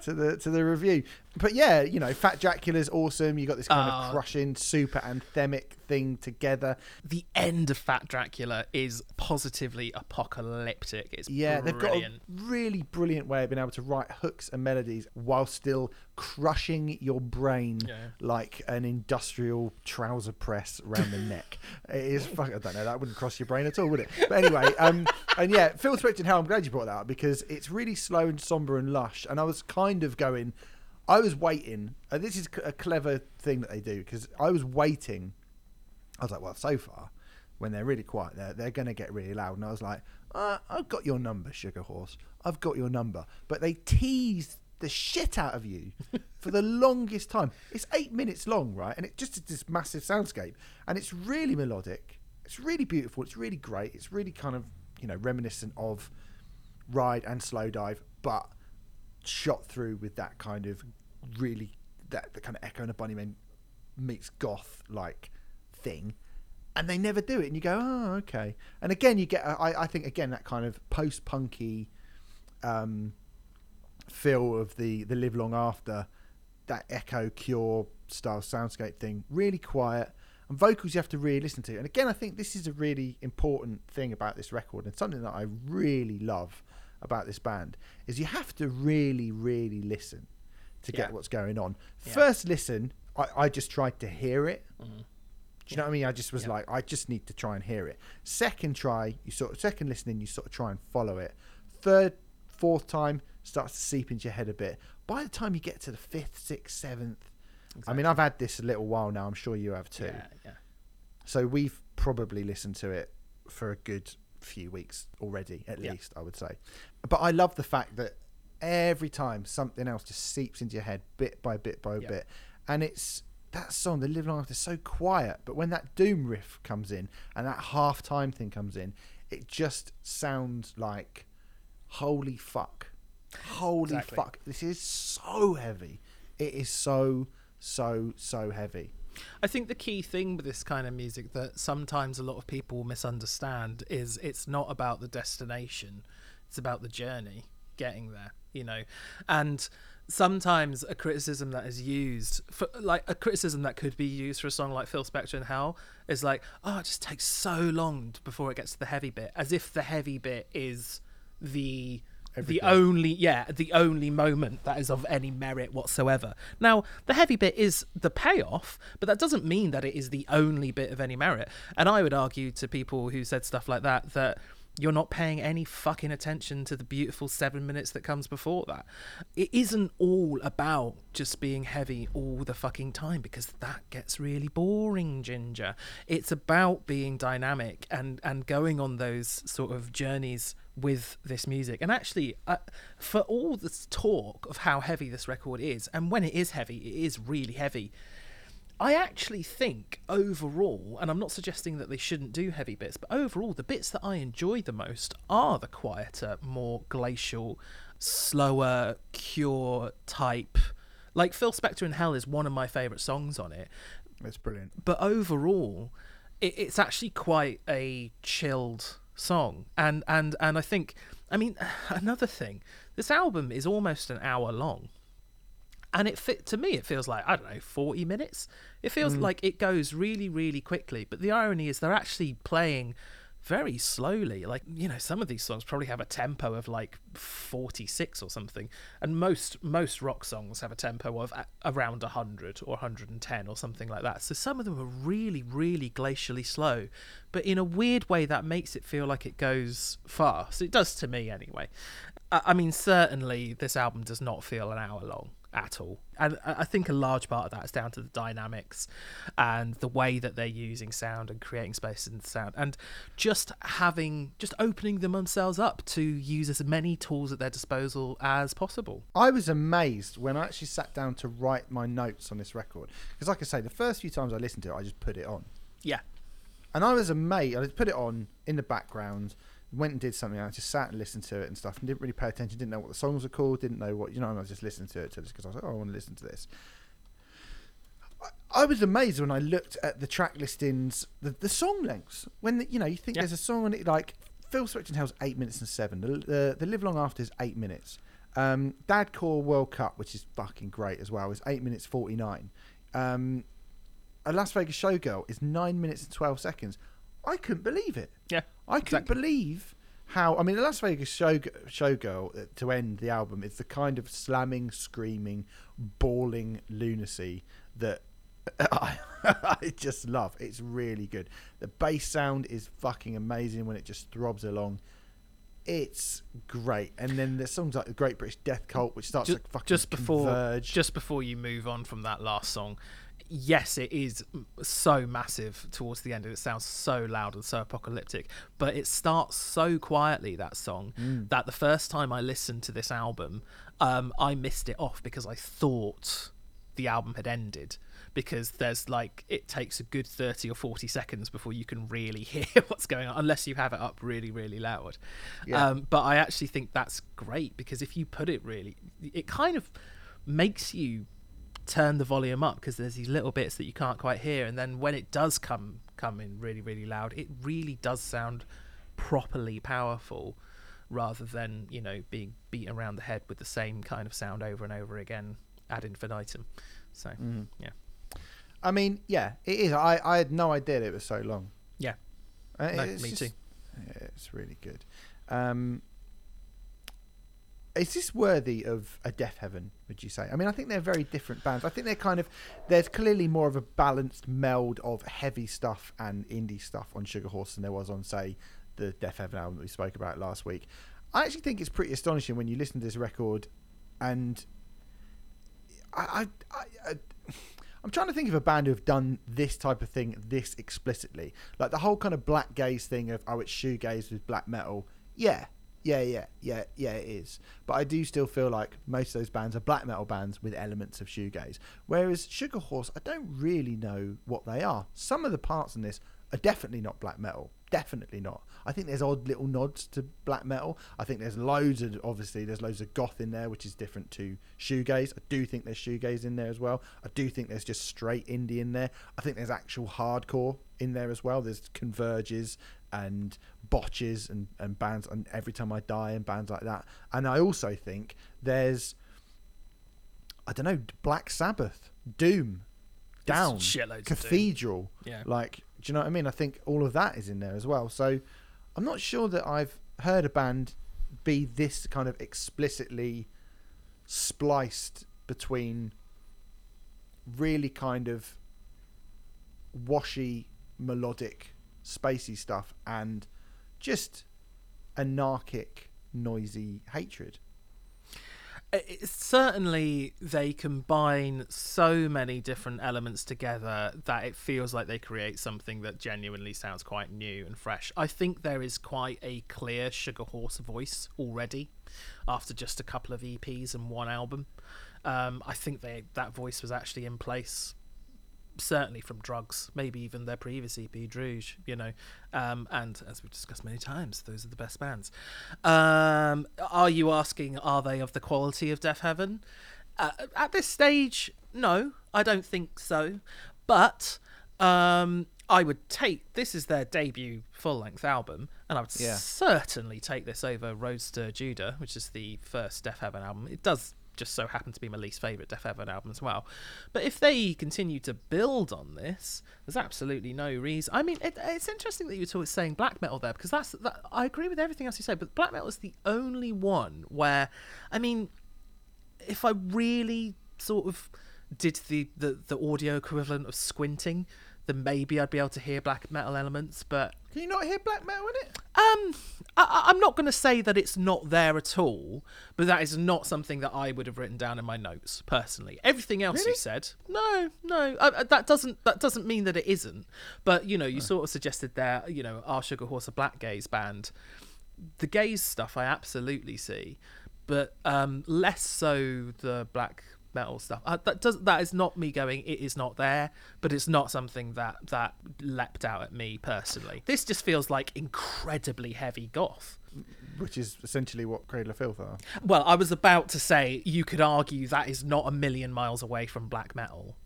to the to the review. But yeah, you know, Fat Dracula's awesome. You got this kind uh, of crushing, super anthemic thing together. The end of Fat Dracula is positively apocalyptic. It's yeah, brilliant. they've got a really brilliant way of being able to write hooks and melodies while still crushing your brain yeah. like an industrial trouser press around the neck. It is fuck. I don't know. That wouldn't cross your brain at all, would it? But anyway, um, and yeah, Phil Spector Hell. I'm glad you brought that up because it's really slow and somber and lush. And I was kind of going. I was waiting. Uh, this is a clever thing that they do because I was waiting. I was like, well, so far, when they're really quiet, they're they're going to get really loud. And I was like, uh, I've got your number, Sugar Horse. I've got your number. But they teased the shit out of you for the longest time. It's eight minutes long, right? And it just is this massive soundscape, and it's really melodic. It's really beautiful. It's really great. It's really kind of you know reminiscent of Ride and Slowdive, but shot through with that kind of really that the kind of Echo and the Bunnymen meets goth like thing and they never do it and you go oh okay and again you get I, I think again that kind of post punky um, feel of the the live long after that echo cure style soundscape thing really quiet and vocals you have to really listen to and again i think this is a really important thing about this record and something that i really love about this band is you have to really really listen to get what's going on yeah. first listen I, I just tried to hear it mm-hmm. Do you know what I mean? I just was like, I just need to try and hear it. Second try, you sort of second listening, you sort of try and follow it. Third, fourth time, starts to seep into your head a bit. By the time you get to the fifth, sixth, seventh, exactly. I mean, I've had this a little while now. I'm sure you have too. Yeah, yeah. So we've probably listened to it for a good few weeks already, at yeah. least I would say. But I love the fact that every time something else just seeps into your head, bit by bit by yeah. bit, and it's that song, "The Live Long After," so quiet. But when that doom riff comes in and that half time thing comes in, it just sounds like holy fuck Holy exactly. fuck! This is so heavy. It is so so so heavy. I think the key thing with this kind of music that sometimes a lot of people misunderstand is it's not about the destination; it's about the journey getting there. You know, and sometimes a criticism that is used for like a criticism that could be used for a song like Phil Spector and Hell is like, oh, it just takes so long before it gets to the heavy bit, as if the heavy bit is the Everything. the only yeah the only moment that is of any merit whatsoever now the heavy bit is the payoff but that doesn't mean that it is the only bit of any merit and i would argue to people who said stuff like that that you're not paying any fucking attention to the beautiful seven minutes that comes before that. It isn't all about just being heavy all the fucking time because that gets really boring, Jinjer. It's about being dynamic and, and going on those sort of journeys with this music. And actually, uh, for all this talk of how heavy this record is, and when it is heavy, it is really heavy. I actually think overall, and I'm not suggesting that they shouldn't do heavy bits, but overall, the bits that I enjoy the most are the quieter, more glacial, slower, cure type. Like Phil Spector in Hell is one of my favourite songs on it, It's brilliant. but overall, it, it's actually quite a chilled song, and and and I think, I mean, another thing, this album is almost an hour long, and it fit to me. It feels like I don't know, forty minutes. It feels mm. like it goes really, really quickly. But the irony is they're actually playing very slowly. Like you know, some of these songs probably have a tempo of like forty six or something, and most most rock songs have a tempo of a- around hundred or hundred and ten or something like that. So some of them are really, really glacially slow, but in a weird way that makes it feel like it goes fast. It does to me anyway. I I mean, certainly this album does not feel an hour long at all. And I I think a large part of that is down to the dynamics and the way that they're using sound and creating space in sound and just having, just opening them themselves up to use as many tools at their disposal as possible. I was amazed when I actually sat down to write my notes on this record because, like I say, the first few times I listened to it, I just put it on, Yeah. and I was amazed. I just put it on in the background, went and did something. I just sat and listened to it and stuff, and didn't really pay attention. Didn't know what the songs were called. Didn't know what you know. I was just listening to it just because I was like, oh, I want to listen to this. I- I was amazed when I looked at the track listings, the, the song lengths. When the, you know you think Yeah. there's a song on it like Phil Spector Hell's eight minutes and seven. The, the the Live Long After is eight minutes. Um, Dad Core World Cup, which is fucking great as well, is eight minutes forty nine. Um, a Las Vegas Showgirl is nine minutes and twelve seconds. I couldn't believe it. Yeah. I couldn't exactly. believe how. I mean, the Las Vegas show, Showgirl to end the album is the kind of slamming, screaming, bawling lunacy that I, I just love. It's really good. The bass sound is fucking amazing when it just throbs along. It's great, and then there's songs like the Great British Death Cult, which starts Ju- to fucking just before converge. just before you move on from that last song yes it is so massive towards the end and it sounds so loud and so apocalyptic but it starts so quietly that song Mm. that the first time i listened to this album um, i missed it off because i thought the album had ended because there's like it takes a good 30 or 40 seconds before you can really hear what's going on unless you have it up really really loud Yeah. um, but i actually think that's great because if you put it really it kind of makes you turn the volume up because there's these little bits that you can't quite hear and then when it does come come in really really loud it really does sound properly powerful rather than you know being beat around the head with the same kind of sound over and over again ad infinitum so Mhm. yeah I mean, yeah, it is. I, I had no idea it was so long. Yeah. Uh, No, me just- too. Yeah, it's really good. Um, is this worthy of a Deafheaven? Would you say? I mean, I think they're very different bands. I think they're kind of there's clearly more of a balanced meld of heavy stuff and indie stuff on Sugar Horse than there was on, say, the Deafheaven album that we spoke about last week. I actually think it's pretty astonishing when you listen to this record, and I, I, I, I I'm trying to think of a band who have done this type of thing this explicitly, like the whole kind of black gaze thing of oh, it's shoegaze with black metal. Yeah, yeah, yeah, yeah, yeah, it is. But I do still feel like most of those bands are black metal bands with elements of shoegaze. Whereas Sugar Horse, I don't really know what they are. Some of the parts in this are definitely not black metal. Definitely not. I think there's odd little nods to black metal. I think there's loads of obviously there's loads of goth in there, which is different to shoegaze. I do think there's shoegaze in there as well. I do think there's just straight indie in there. I think there's actual hardcore in there as well. There's converges and botches and, and bands and every time I die and bands like that. And I also think there's I don't know, Black Sabbath, Doom, Down. Cathedral. yeah Like, do you know what I mean? I think all of that is in there as well. So I'm not sure that I've heard a band be this kind of explicitly spliced between really kind of washy, melodic, spacey stuff and just anarchic, noisy hatred. It, certainly, they combine so many different elements together that it feels like they create something that genuinely sounds quite new and fresh. I think there is quite a clear Sugar Horse voice already after just a couple of EPs and one album. Um, I think they that voice was actually in place certainly from drugs, maybe even their previous EP, Druge, you know. Um, and as we've discussed many times, those are the best bands. Um, are you asking, are they of the quality of Deafheaven? Uh, at this stage, no, I don't think so. But um, I would take this is their debut full length album, and I would yeah. certainly take this over Roads to Judah, which is the first Deafheaven album. It does just so happened to be my least favourite Deafheaven album as well. But if they continue to build on this, there's absolutely no reason. I mean, it, it's interesting that you were saying black metal there because that's that, I agree with everything else you said, but black metal is the only one where, I mean, if I really sort of did the, the, the audio equivalent of squinting, then maybe I'd be able to hear black metal elements. But can you not hear black metal in it? Um, I, am not going to say that it's not there at all, but that is not something that I would have written down in my notes personally. Everything else really? you said, no, no, uh, that doesn't that doesn't mean that it isn't. But you know, you oh. sort of suggested there, you know, our Sugar Horse a black gaze band. The gaze stuff I absolutely see, but um, less so the black metal stuff. Uh, that does that is not me going. It is not there, but it's not something that that leapt out at me personally. This just feels like incredibly heavy goth. Which is essentially what Cradle of Filth are. Well, I was about to say you could argue that is not a million miles away from black metal.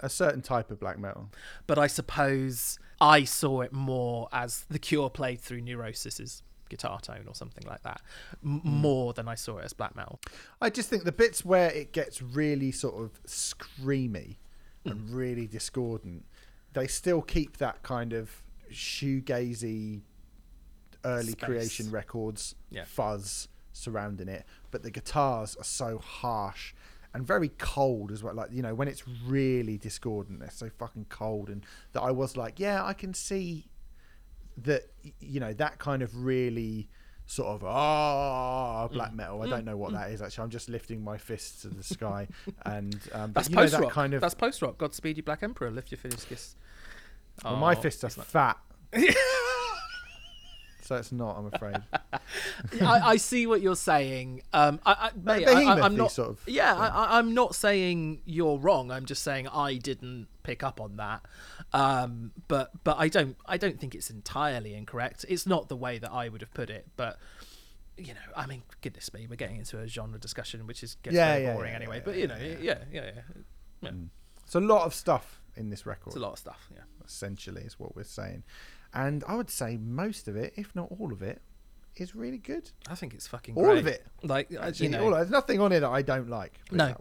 A certain type of black metal. But I suppose I saw it more as the Cure played through Neurosis's guitar tone or something like that, m- mm. more than I saw it as black metal. I just think the bits where it gets really sort of screamy mm. and really discordant, they still keep that kind of shoegazy early Space. creation records yeah. fuzz surrounding it, but the guitars are so harsh and very cold as well. Like you know, when it's really discordant, they're so fucking cold, and that I was like, yeah, I can see that you know that kind of really sort of ah black mm. metal. I don't mm. know what mm. that is actually. I'm just lifting my fists to the sky, and um, that's post rock. Kind of that's post rock. Godspeed you, Black Emperor. Lift your fists. Well, oh, my fists are fat. so it's not. I'm afraid. I, I, see what you're saying. Um, I, I, mate, I, am not. Sort of, yeah, yeah. I, am not saying you're wrong. I'm just saying I didn't pick up on that. Um, but but I don't I don't think it's entirely incorrect. It's not the way that I would have put it, but you know, I mean, goodness me, we're getting into a genre discussion, which is gets yeah, yeah, boring yeah, anyway. but you know, yeah, yeah, yeah. yeah. Mm. It's a lot of stuff in this record. It's a lot of stuff, yeah. Essentially, is what we're saying. And I would say most of it, if not all of it, is really good. I think it's fucking all great. of it. Like Actually, you know, there's nothing on it that I don't like. no,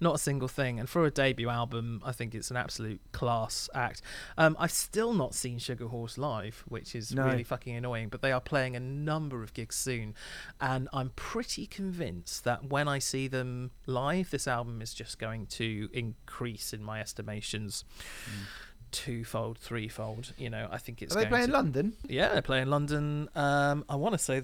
not a single thing. And for a debut album, I think it's an absolute class act. Um, I've still not seen Sugar Horse live, which is no. really fucking annoying. But they are playing a number of gigs soon, and I'm pretty convinced that when I see them live, this album is just going to increase in my estimations. Mm twofold, threefold. You know, I think it's. Are they playing to, London? Yeah, they're playing London. Um, I want to say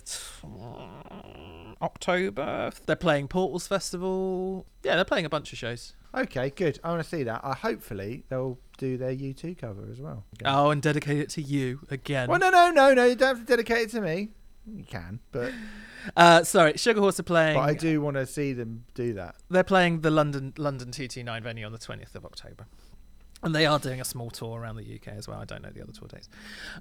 October. They're playing Portals Festival. Yeah, they're playing a bunch of shows. Okay, good. I want to see that. Uh, hopefully, they'll do their U2 cover as well. Oh, and dedicate it to you again. Well, no, no, no, no. You don't have to dedicate it to me. You can, but. Uh, sorry, Sugar Horse are playing. But I do want to see them do that. They're playing the London London TT9 venue on the 20th of October. And they are doing a small tour around the UK as well. I don't know the other tour dates.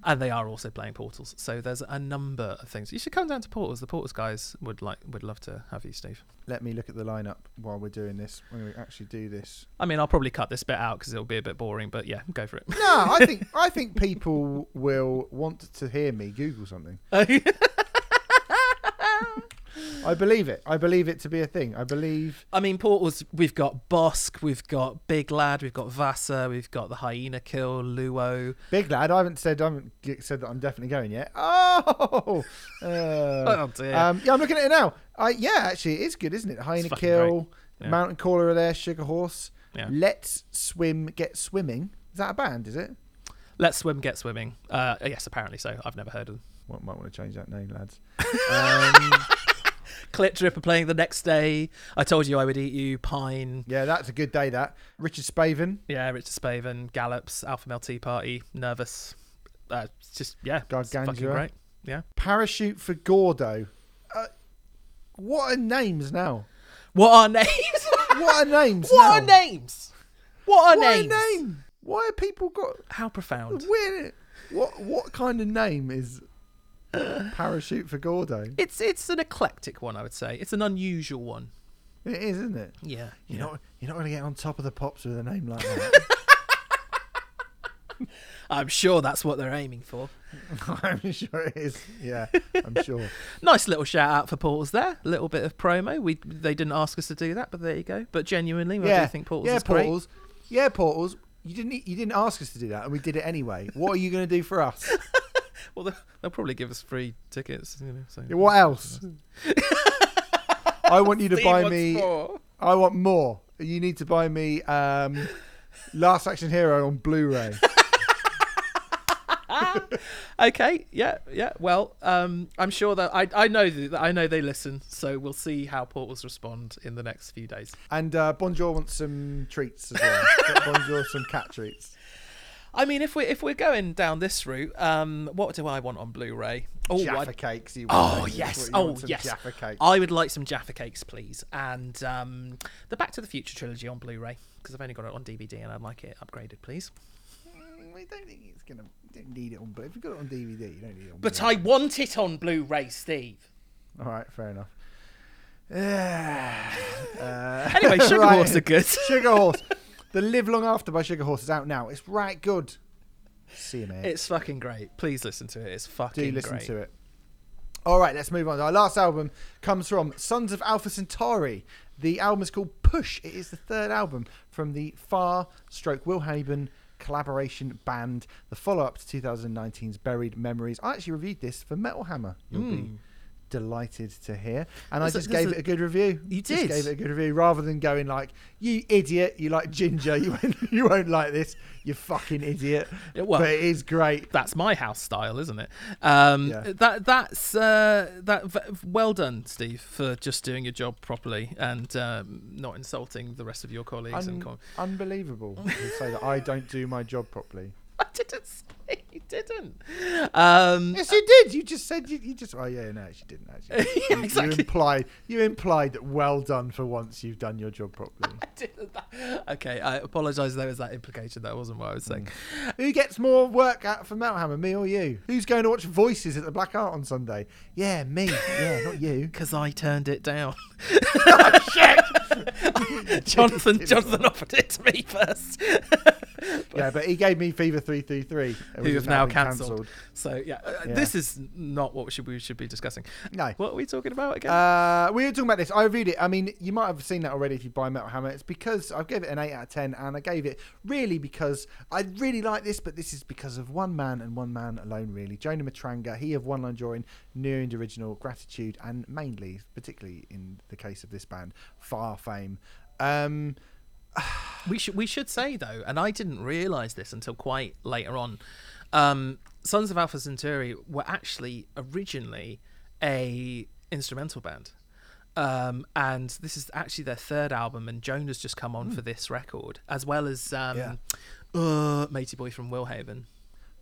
And they are also playing Portals. So there's a number of things. You should come down to Portals. The Portals guys would like would love to have you, Steve. Let me look at the lineup while we're doing this. When we actually do this. I mean, I'll probably cut this bit out because it'll be a bit boring. But yeah, go for it. No, I think I think people will want to hear me Google something. I believe it. I believe it to be a thing. I believe. I mean, Portals, we've got Bosk, we've got Big Lad, we've got Vasa, we've got the Hyena Kill, Luo. Big lad, I haven't said I haven't said that I'm definitely going yet. Oh, uh, Oh, dear. um, yeah, I'm looking at it now. I yeah, actually, it is good, isn't it? Hyena kill, Yeah. mountain caller are there, sugar horse. Yeah. Let's swim, get swimming. Is that a band? Is it? Let's Swim, Get Swimming. Uh, yes, apparently so. I've never heard of them. Well, might want to change that name, lads. Um, Clit Drip are playing the next day. I told you I would eat you. Pine. yeah, that's a good day. That Richard Spaven, Yeah, Richard Spaven, Gallops, Alpha Male Tea Party, Nervous. Uh, it's just, yeah. it's fucking great. Yeah. parachute for Gordo. Uh, what are names now? What are names? What are names? what are names? What are What names? are names? Why are people got? How profound. Where, what what kind of name is parachute for Gordo? It's it's an eclectic one, I would say. It's an unusual one. It is, isn't it? Yeah. You're yeah. not you're not going to get on top of the pops with a name like that. I'm sure that's what they're aiming for. I'm sure it is. Yeah, I'm sure. Nice little shout out for Portals there. A little bit of promo. We they didn't ask us to do that, but there you go. But genuinely, I yeah, do think Portals yeah, is great. portals. Yeah, portals. You didn't you didn't ask us to do that, and we did it anyway. What are you going to do for us? Well, they'll, they'll probably give us free tickets. You know, so. What else? I want you to Steve buy me. more. I want more. You need to buy me um, Last Action Hero on Blu-ray. Okay, yeah, yeah. Well, um, I'm sure that I I know that I know they listen, so we'll see how Portals respond in the next few days. And uh, Bonjour wants some treats as well. Bonjour some cat treats. I mean, if we if we're going down this route, um, what do I want on Blu-ray? Oh, Jaffa I, cakes. You oh yes, you oh want yes. Jaffa cakes. I would like some Jaffa cakes, please, and um, the Back to the Future trilogy on Blu-ray because I've only got it on DVD and I'd like it upgraded, please. Mm, We don't think it's gonna. Don't need it on. But if you've got it on DVD, you don't need it on. But Blu-ray. I want it on Blu-ray, Steve. All right, fair enough. uh, Anyway, Sugar right. Horse are good. Sugar Horse. The Live Long After by Sugar Horse is out now. It's right good. See you, mate. It's fucking great. Please listen to it. It's fucking great. Do listen great. to it. All right, let's move on. Our last album comes from Sons of Alpha Centauri. The album is called Push. It is the third album from the Far Stroke Will Haven collaboration band. The follow up to 2019's Buried Memories. I actually reviewed this for Metal Hammer. You'll be Mm. Delighted to hear. And I a- just there's gave a- it a good review. You did. Just gave it a good review rather than going like, "You idiot! You like Jinjer? You won't, you won't like this. You fucking idiot." Yeah, well- but it is great. That's my house style, isn't it? Um, Yeah. That that's uh, that. v- Well done, Steve, for just doing your job properly and um, not insulting the rest of your colleagues. and com- unbelievable to say that I don't do my job properly. I didn't say you didn't. Um, Yes, you did. You just said you, you just. Oh yeah, no, she didn't actually. Yeah, You- exactly. You implied. You implied that well done for once you've done your job properly. I didn't- okay, I apologise. There was that implication. That wasn't what I was saying. Who gets more work out from Metal Hammer, me or you? Who's going to watch Voices at the Black Art on Sunday? Yeah, me. Yeah, not you. Because I turned it down. Shit. Jonathan, Jonathan offered it to me first. Yeah, but he gave me Fever three three three. Who have now cancelled. So yeah, uh, Yeah. this is not what we should we should be discussing. No. What are we talking about again? Uh, we were talking about this. I reviewed it. I mean, you might have seen that already if you buy Metal Hammer. It's because I gave it an 8 out of 10, and I gave it really because I really like this, but this is because of one man and one man alone, really. Jonah Matranga, he of One Line Drawing, New End Original, Gratitude, and mainly, particularly in the case of this band, Far Fame. Um, We should we should say though, and I didn't realise this until quite later on. Um, Sons of Alpha Centauri were actually originally a instrumental band, um, and this is actually their third album. And Jonah's just come on for this record, as well as um, Yeah. uh, Matey Boy from Willhaven.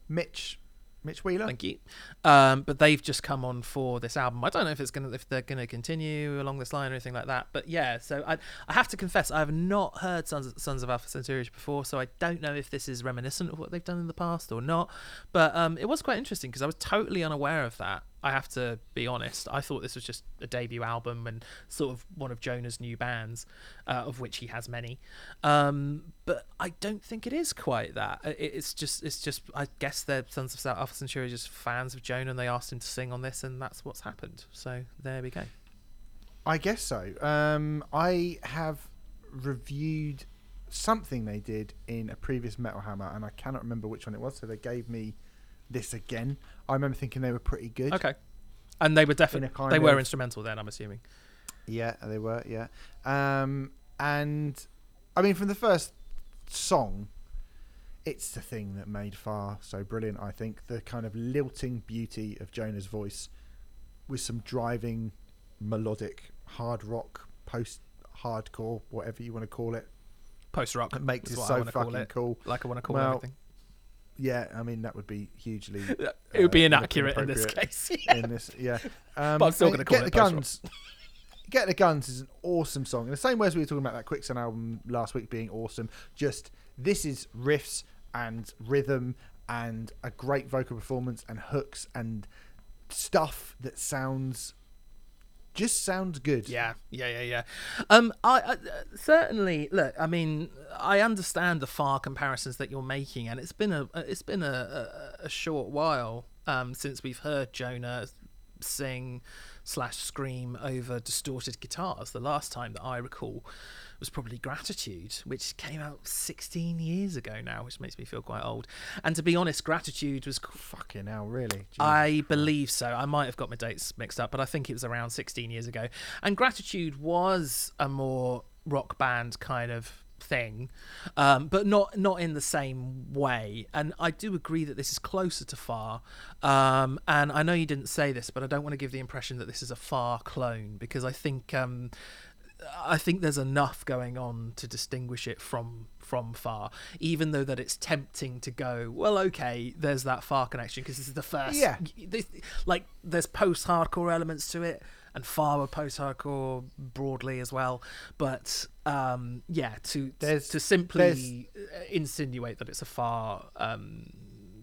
Mitch, Mitch Wheeler. Thank you. Um, but they've just come on for this album. I don't know if it's gonna if they're gonna continue along this line or anything like that. But yeah, so I I have to confess I have not heard Sons of, Sons of Alpha Centauri before, so I don't know if this is reminiscent of what they've done in the past or not. But um, it was quite interesting because I was totally unaware of that. I have to be honest. I thought this was just a debut album and sort of one of Jonah's new bands, uh, of which he has many. Um, but I don't think it is quite that. It- It's just, it's just. I guess they're Sons of South Alpha Centauri are just fans of Jonah, and they asked him to sing on this, and that's what's happened. So there we go. I guess so. Um, I have reviewed something they did in a previous Metal Hammer, and I cannot remember which one it was. So they gave me this again. I remember thinking they were pretty good. Okay. And they were definitely kind they were instrumental then. I'm assuming. Yeah, they were. Yeah, um, and I mean, from the first song, it's the thing that made Far so brilliant. I think the kind of lilting beauty of Jonah's voice, with some driving, melodic hard rock, post hardcore, whatever you want to call it, Post rock. that makes it so fucking it. cool. Like I want to call Well, everything. Yeah, I mean that would be hugely It would be uh, inaccurate in this case. yeah. in this. Yeah, um, But I'm still gonna call Get it the guns. Get the guns is an awesome song. In the same way as we were talking about that Quicksand album last week being awesome. Just this is riffs and rhythm and a great vocal performance and hooks and stuff that sounds just sounds good. Yeah, yeah, yeah, yeah. Um, I, I certainly look. I mean, I understand the far comparisons that you're making, and it's been a it's been a, a, a short while um, since we've heard Jonah sing slash scream over distorted guitars. The last time that I recall was probably Gratitude, which came out 16 years ago now, which makes me feel quite old. And to be honest, Gratitude was Fucking hell, really. Jesus I Christ. believe so. I might have got my dates mixed up, but I think it was around 16 years ago. And Gratitude was a more rock band kind of thing, um, but not not in the same way. And I do agree that this is closer to Far. Um, and I know you didn't say this, but I don't want to give the impression that this is a Far clone because I think. Um, I think there's enough going on to distinguish it from from far, even though that it's tempting to go, well, okay, there's that far connection because this is the first. Yeah. This, like there's post-hardcore elements to it, and far were post-hardcore broadly as well. But um, yeah, to There's- to simply uh, insinuate that it's a far. Um,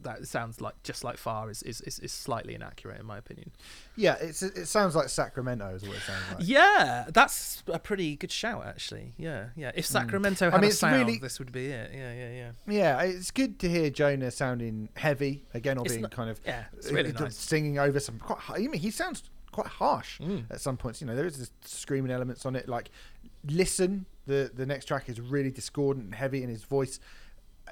that sounds like just like far is, is, is, is slightly inaccurate in my opinion. Yeah, it's it sounds like Sacramento is what it sounds like. Yeah, that's a pretty good shout, actually. Yeah, yeah. If Sacramento had Hmm. mean, a it's sound, really- this would be it. Yeah, yeah, yeah. Yeah, it's good to hear Jonah sounding heavy again, or It's being not- kind of yeah, it's really uh, nice. singing over some quite. I mean, he sounds quite harsh Mm. at some points. You know, there is this screaming elements on it. Like, listen, the the next track is really discordant and heavy, and his voice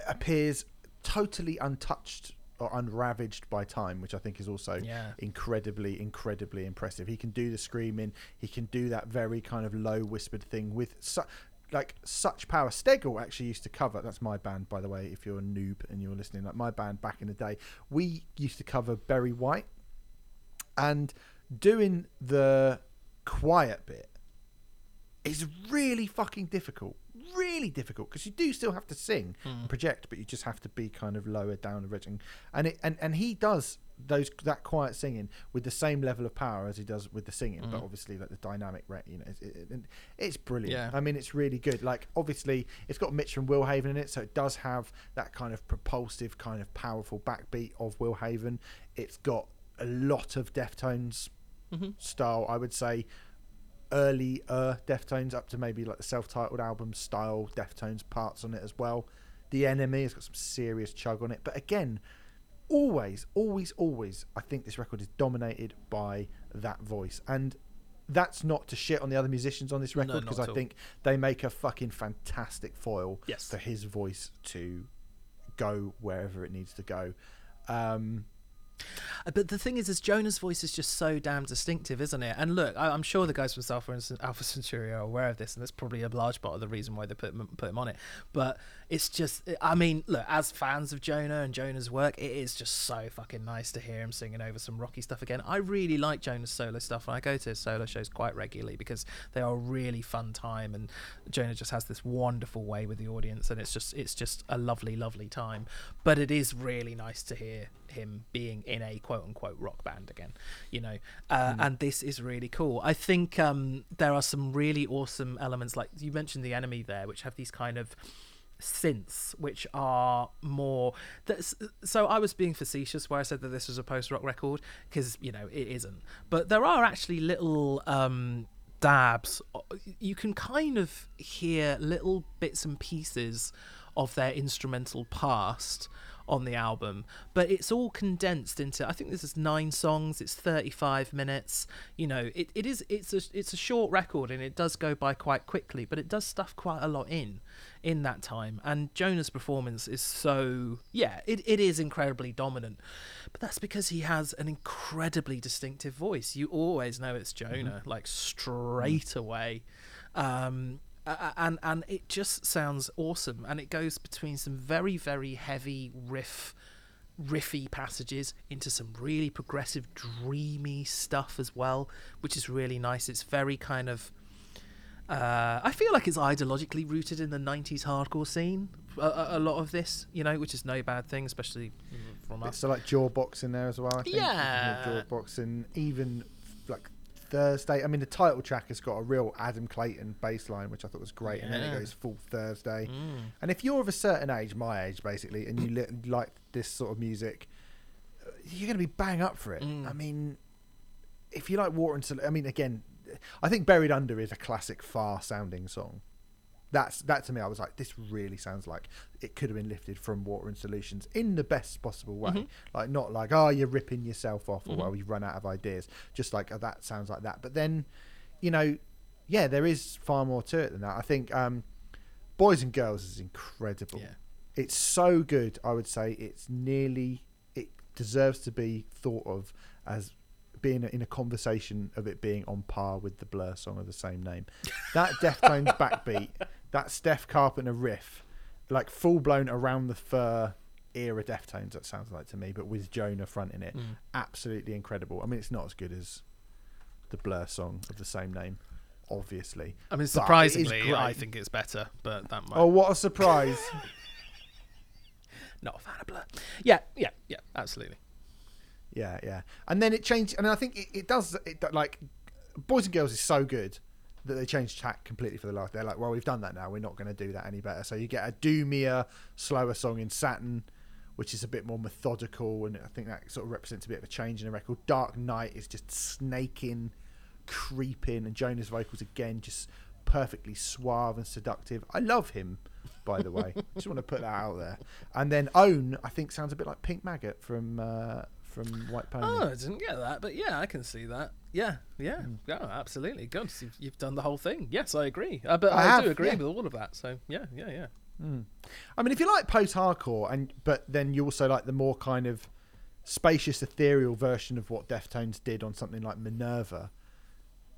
appears totally untouched or unravaged by time, which I think is also Yeah. incredibly, incredibly impressive. He can do the screaming. He can do that very kind of low whispered thing with su- like such power. Stegel actually used to cover. That's my band, by the way. If you're a noob and you're listening, like my band back in the day, we used to cover Barry White, and doing the quiet bit is really fucking difficult. Really difficult because you do still have to sing and hmm. project, but you just have to be kind of lower down the ridge. And it, and and he does those that quiet singing with the same level of power as he does with the singing, but hmm. obviously like the dynamic you know, it's, it, it- it's brilliant. Yeah. I mean, it's really good. Like obviously, it's got Mitch from Willhaven in it, so it does have that kind of propulsive, kind of powerful backbeat of Willhaven. It's got a lot of Deftones mm-hmm. style, I would say early uh Deftones up to maybe like the self-titled album style Deftones parts on it as well. The Enemy has got some serious chug on it, but again, always, always, always, I think this record is dominated by that voice, and that's not to shit on the other musicians on this record because at I all. think they make a fucking fantastic foil Yes. for his voice to go wherever it needs to go. Um, Uh, but the thing is, is Jonah's voice is just so damn distinctive, isn't it? And look, I, I'm sure the guys from Alpha, Centauri are aware of this, and that's probably a large part of the reason why they put put him on it. But it's just, I mean, look, as fans of Jonah and Jonah's work, it is just so fucking nice to hear him singing over some rocky stuff again. I really like Jonah's solo stuff, and I go to his solo shows quite regularly because they are a really fun time, and Jonah just has this wonderful way with the audience, and it's just, it's just a lovely, lovely time. But it is really nice to hear him being in a quote unquote rock band again, you know. Uh, And this is really cool. I think um, there are some really awesome elements, like you mentioned the enemy there, which have these kind of synths which are more that's so i was being facetious where i said that this was a post-rock record because you know it isn't but there are actually little um dabs you can kind of hear little bits and pieces of their instrumental past on the album, but it's all condensed into. I think this is nine songs. It's thirty-five minutes. You know, it, it is. It's a it's a short record, and it does go by quite quickly, but it does stuff quite a lot in in that time. And Jonah's performance is so yeah, it, it is incredibly dominant. But that's because he has an incredibly distinctive voice. You always know it's Jonah, mm-hmm. like straight away. Um, and and it just sounds awesome and it goes between some very very heavy riff riffy passages into some really progressive dreamy stuff as well which is really nice it's very kind of uh, I feel like it's ideologically rooted in the 90s hardcore scene. A, a, lot of this, you know, which is no bad thing, especially from us. So like Jawbox in there as well. I think. Yeah, Jawbox and even like Thursday. I mean, the title track has got a real Adam Clayton bass line, which I thought was great, yeah. and then it goes full Thursday. Mm. And if you're of a certain age, my age basically, and you li- like this sort of music, you're going to be bang up for it. Mm. I mean, if you like Water and Sol- I mean, again, I think Buried Under is a classic far sounding song that's that to me. I was like, this really sounds like it could have been lifted from Water and Solutions in the best possible way. Mm-hmm. Like not like oh you're ripping yourself off or mm-hmm. well we've run out of ideas. Just like oh, that sounds like that. But then, you know, yeah, there is far more to it than that. I think um, Boys and Girls is incredible. Yeah. It's so good. I would say it's nearly it deserves to be thought of as being in a conversation of it being on par with the Blur song of the same name. That Deftones backbeat that Stef Carpenter riff, like full blown around the fur era Deftones. That sounds like to me, but with Jonah fronting it, mm. absolutely incredible. I mean, it's not as good as the Blur song of the same name, obviously. I mean, surprisingly, I think it's better, but that might. Oh, what a surprise! not a fan of Blur. Yeah, yeah, yeah, absolutely. Yeah, yeah, and then it changed, and I think it, it does. It like Boys and Girls is so good that they changed tack completely for the last. They're like, well, we've done that now. We're not going to do that any better. So you get a doomier, slower song in Saturn, which is a bit more methodical, and I think that sort of represents a bit of a change in the record. Dark Night is just snaking, creeping, and Jonah's vocals again just perfectly suave and seductive. I love him, by the way. just want to put that out there. And then Own, I think, sounds a bit like Pink Maggit from uh, from White Pony. Oh, I didn't get that, but yeah, I can see that. Yeah, yeah, mm. yeah, absolutely. Good, you've, you've, done the whole thing. Yes, I agree. Uh, but I, I have, do agree yeah. with all of that. So yeah, yeah, yeah. Mm. I mean, if you like post-hardcore, and but then you also like the more kind of spacious, ethereal version of what Deftones did on something like Minerva,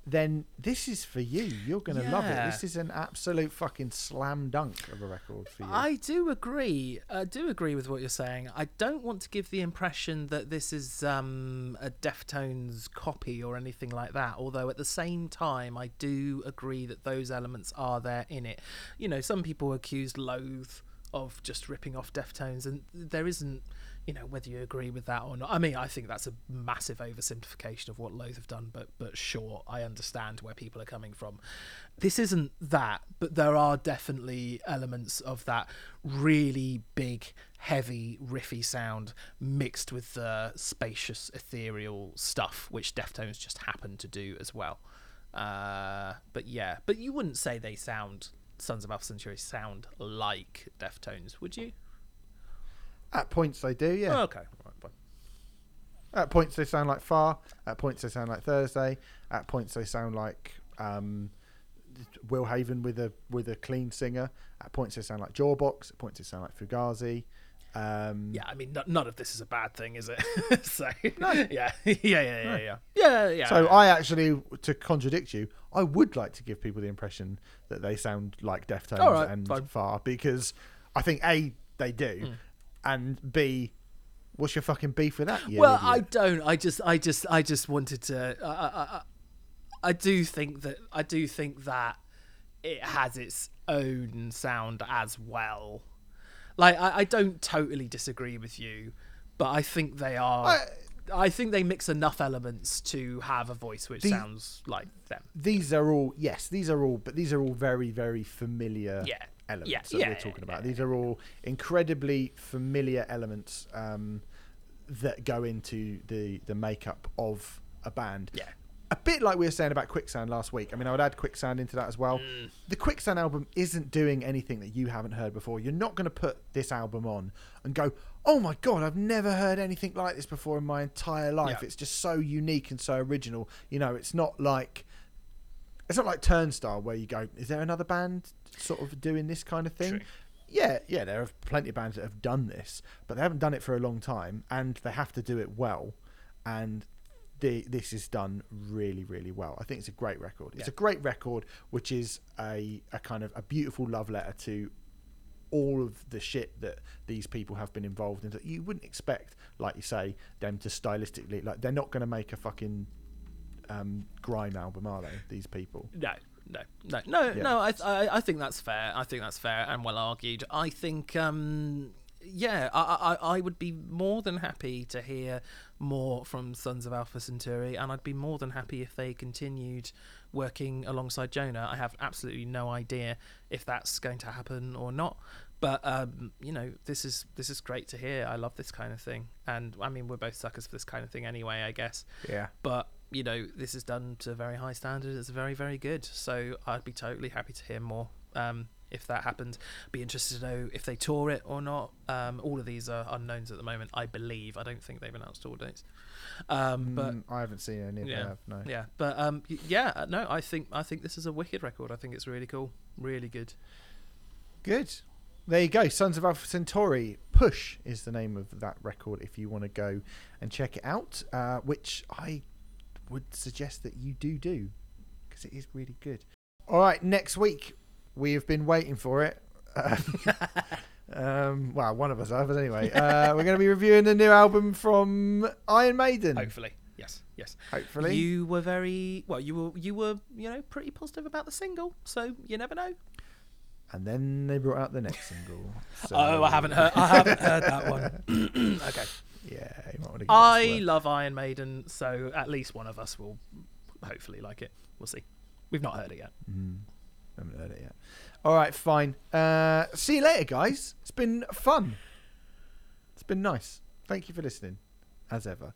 then this is for you. You're going to yeah. love it. This is an absolute fucking slam dunk of a record for you. I do agree. I do agree with what you're saying. I don't want to give the impression that this is um, a Deftones copy or anything like that. Although at the same time, I do agree that those elements are there in it. You know, some people accuse Loathe of just ripping off Deftones, and there isn't you know whether you agree with that or not. I mean, I think that's a massive oversimplification of what Loathe have done, but but sure, I understand where people are coming from. This isn't that, but there are definitely elements of that really big, heavy, riffy sound mixed with the spacious, ethereal stuff, which Deftones just happen to do as well. Uh, but yeah, but you wouldn't say they sound Sons of Alpha Centauri sound like Deftones, would you? At points they do, yeah. Oh, okay. Right. At points they sound like Far. At points they sound like Thursday. At points they sound like um, Will Haven with a with a clean singer. At points they sound like Jawbox. At points they sound like Fugazi. Um, yeah, I mean, n- none of this is a bad thing, is it? so, no. yeah, yeah, yeah, yeah, no. yeah, yeah, yeah. So I actually, to contradict you, I would like to give people the impression that they sound like Deftones right, and fine. Far because I think a they do, mm and B, what's your fucking beef with that? well, idiot? I don't. I just, I just, I just wanted to. I, I, I do think that I do think that it has its own sound as well. Like, I, I don't totally disagree with you, but I think they are. I, I think they mix enough elements to have a voice which sounds like them. These are all yes, these are all, but these are all very, very familiar. Yeah, elements yeah, that yeah, we're talking about. These are all incredibly familiar elements um, that go into the the makeup of a band. Yeah. A bit like we were saying about Quicksand last week. I mean, I would add Quicksand into that as well. Mm. The Quicksand album isn't doing anything that you haven't heard before. You're not going to put this album on and go, oh my god, I've never heard anything like this before in my entire life. Yeah. It's just so unique and so original. You know, it's not like it's not like Turnstile where you go, is there another band sort of doing this kind of thing? True. Yeah, yeah, there are plenty of bands that have done this, but they haven't done it for a long time, and they have to do it well. And the, this is done really, really well. I think it's a great record. It's Yeah. a great record, which is a, a kind of a beautiful love letter to all of the shit that these people have been involved in that you wouldn't expect, like you say, them to stylistically like they're not going to make a fucking um, grime album, are they? These people. No, no, no, no, Yeah. no. I, I, I think that's fair. I think that's fair and well argued. I think, um, yeah, I, I, I would be more than happy to hear more from Sons of Alpha Centauri, and I'd be more than happy if they continued working alongside Jonah. I have absolutely no idea if that's going to happen or not. But um, you know, this is this is great to hear. I love this kind of thing, and I mean, we're both suckers for this kind of thing anyway. I guess Yeah. but you know this is done to a very high standard it's very very good so i'd be totally happy to hear more um, if that happened be interested to know if they tour it or not um, all of these are unknowns at the moment i believe i don't think they've announced tour dates um, but Mm, I haven't seen any of yeah. that. No. yeah but um, yeah uh, no i think i think this is a wicked record i think it's really cool really good Good. There you go. Sons of Alpha Centauri. Push is the name of that record if you want to go and check it out, uh, which I would suggest that you do do because it is really good. All right, next week we have been waiting for it. um, well, one of us but anyway, uh, we're going to be reviewing the new album from Iron Maiden. hopefully yes yes Hopefully, you were very well you were you were you know pretty positive about the single so you never know and then they brought out the next single. oh i haven't heard i haven't heard that one okay Yeah, you might want to. I love Iron Maiden, so at least one of us will hopefully like it. We'll see. We've not heard it yet. Mm, haven't heard it yet. All right, fine. Uh, see you later, guys. It's been fun. It's been nice. Thank you for listening, as ever.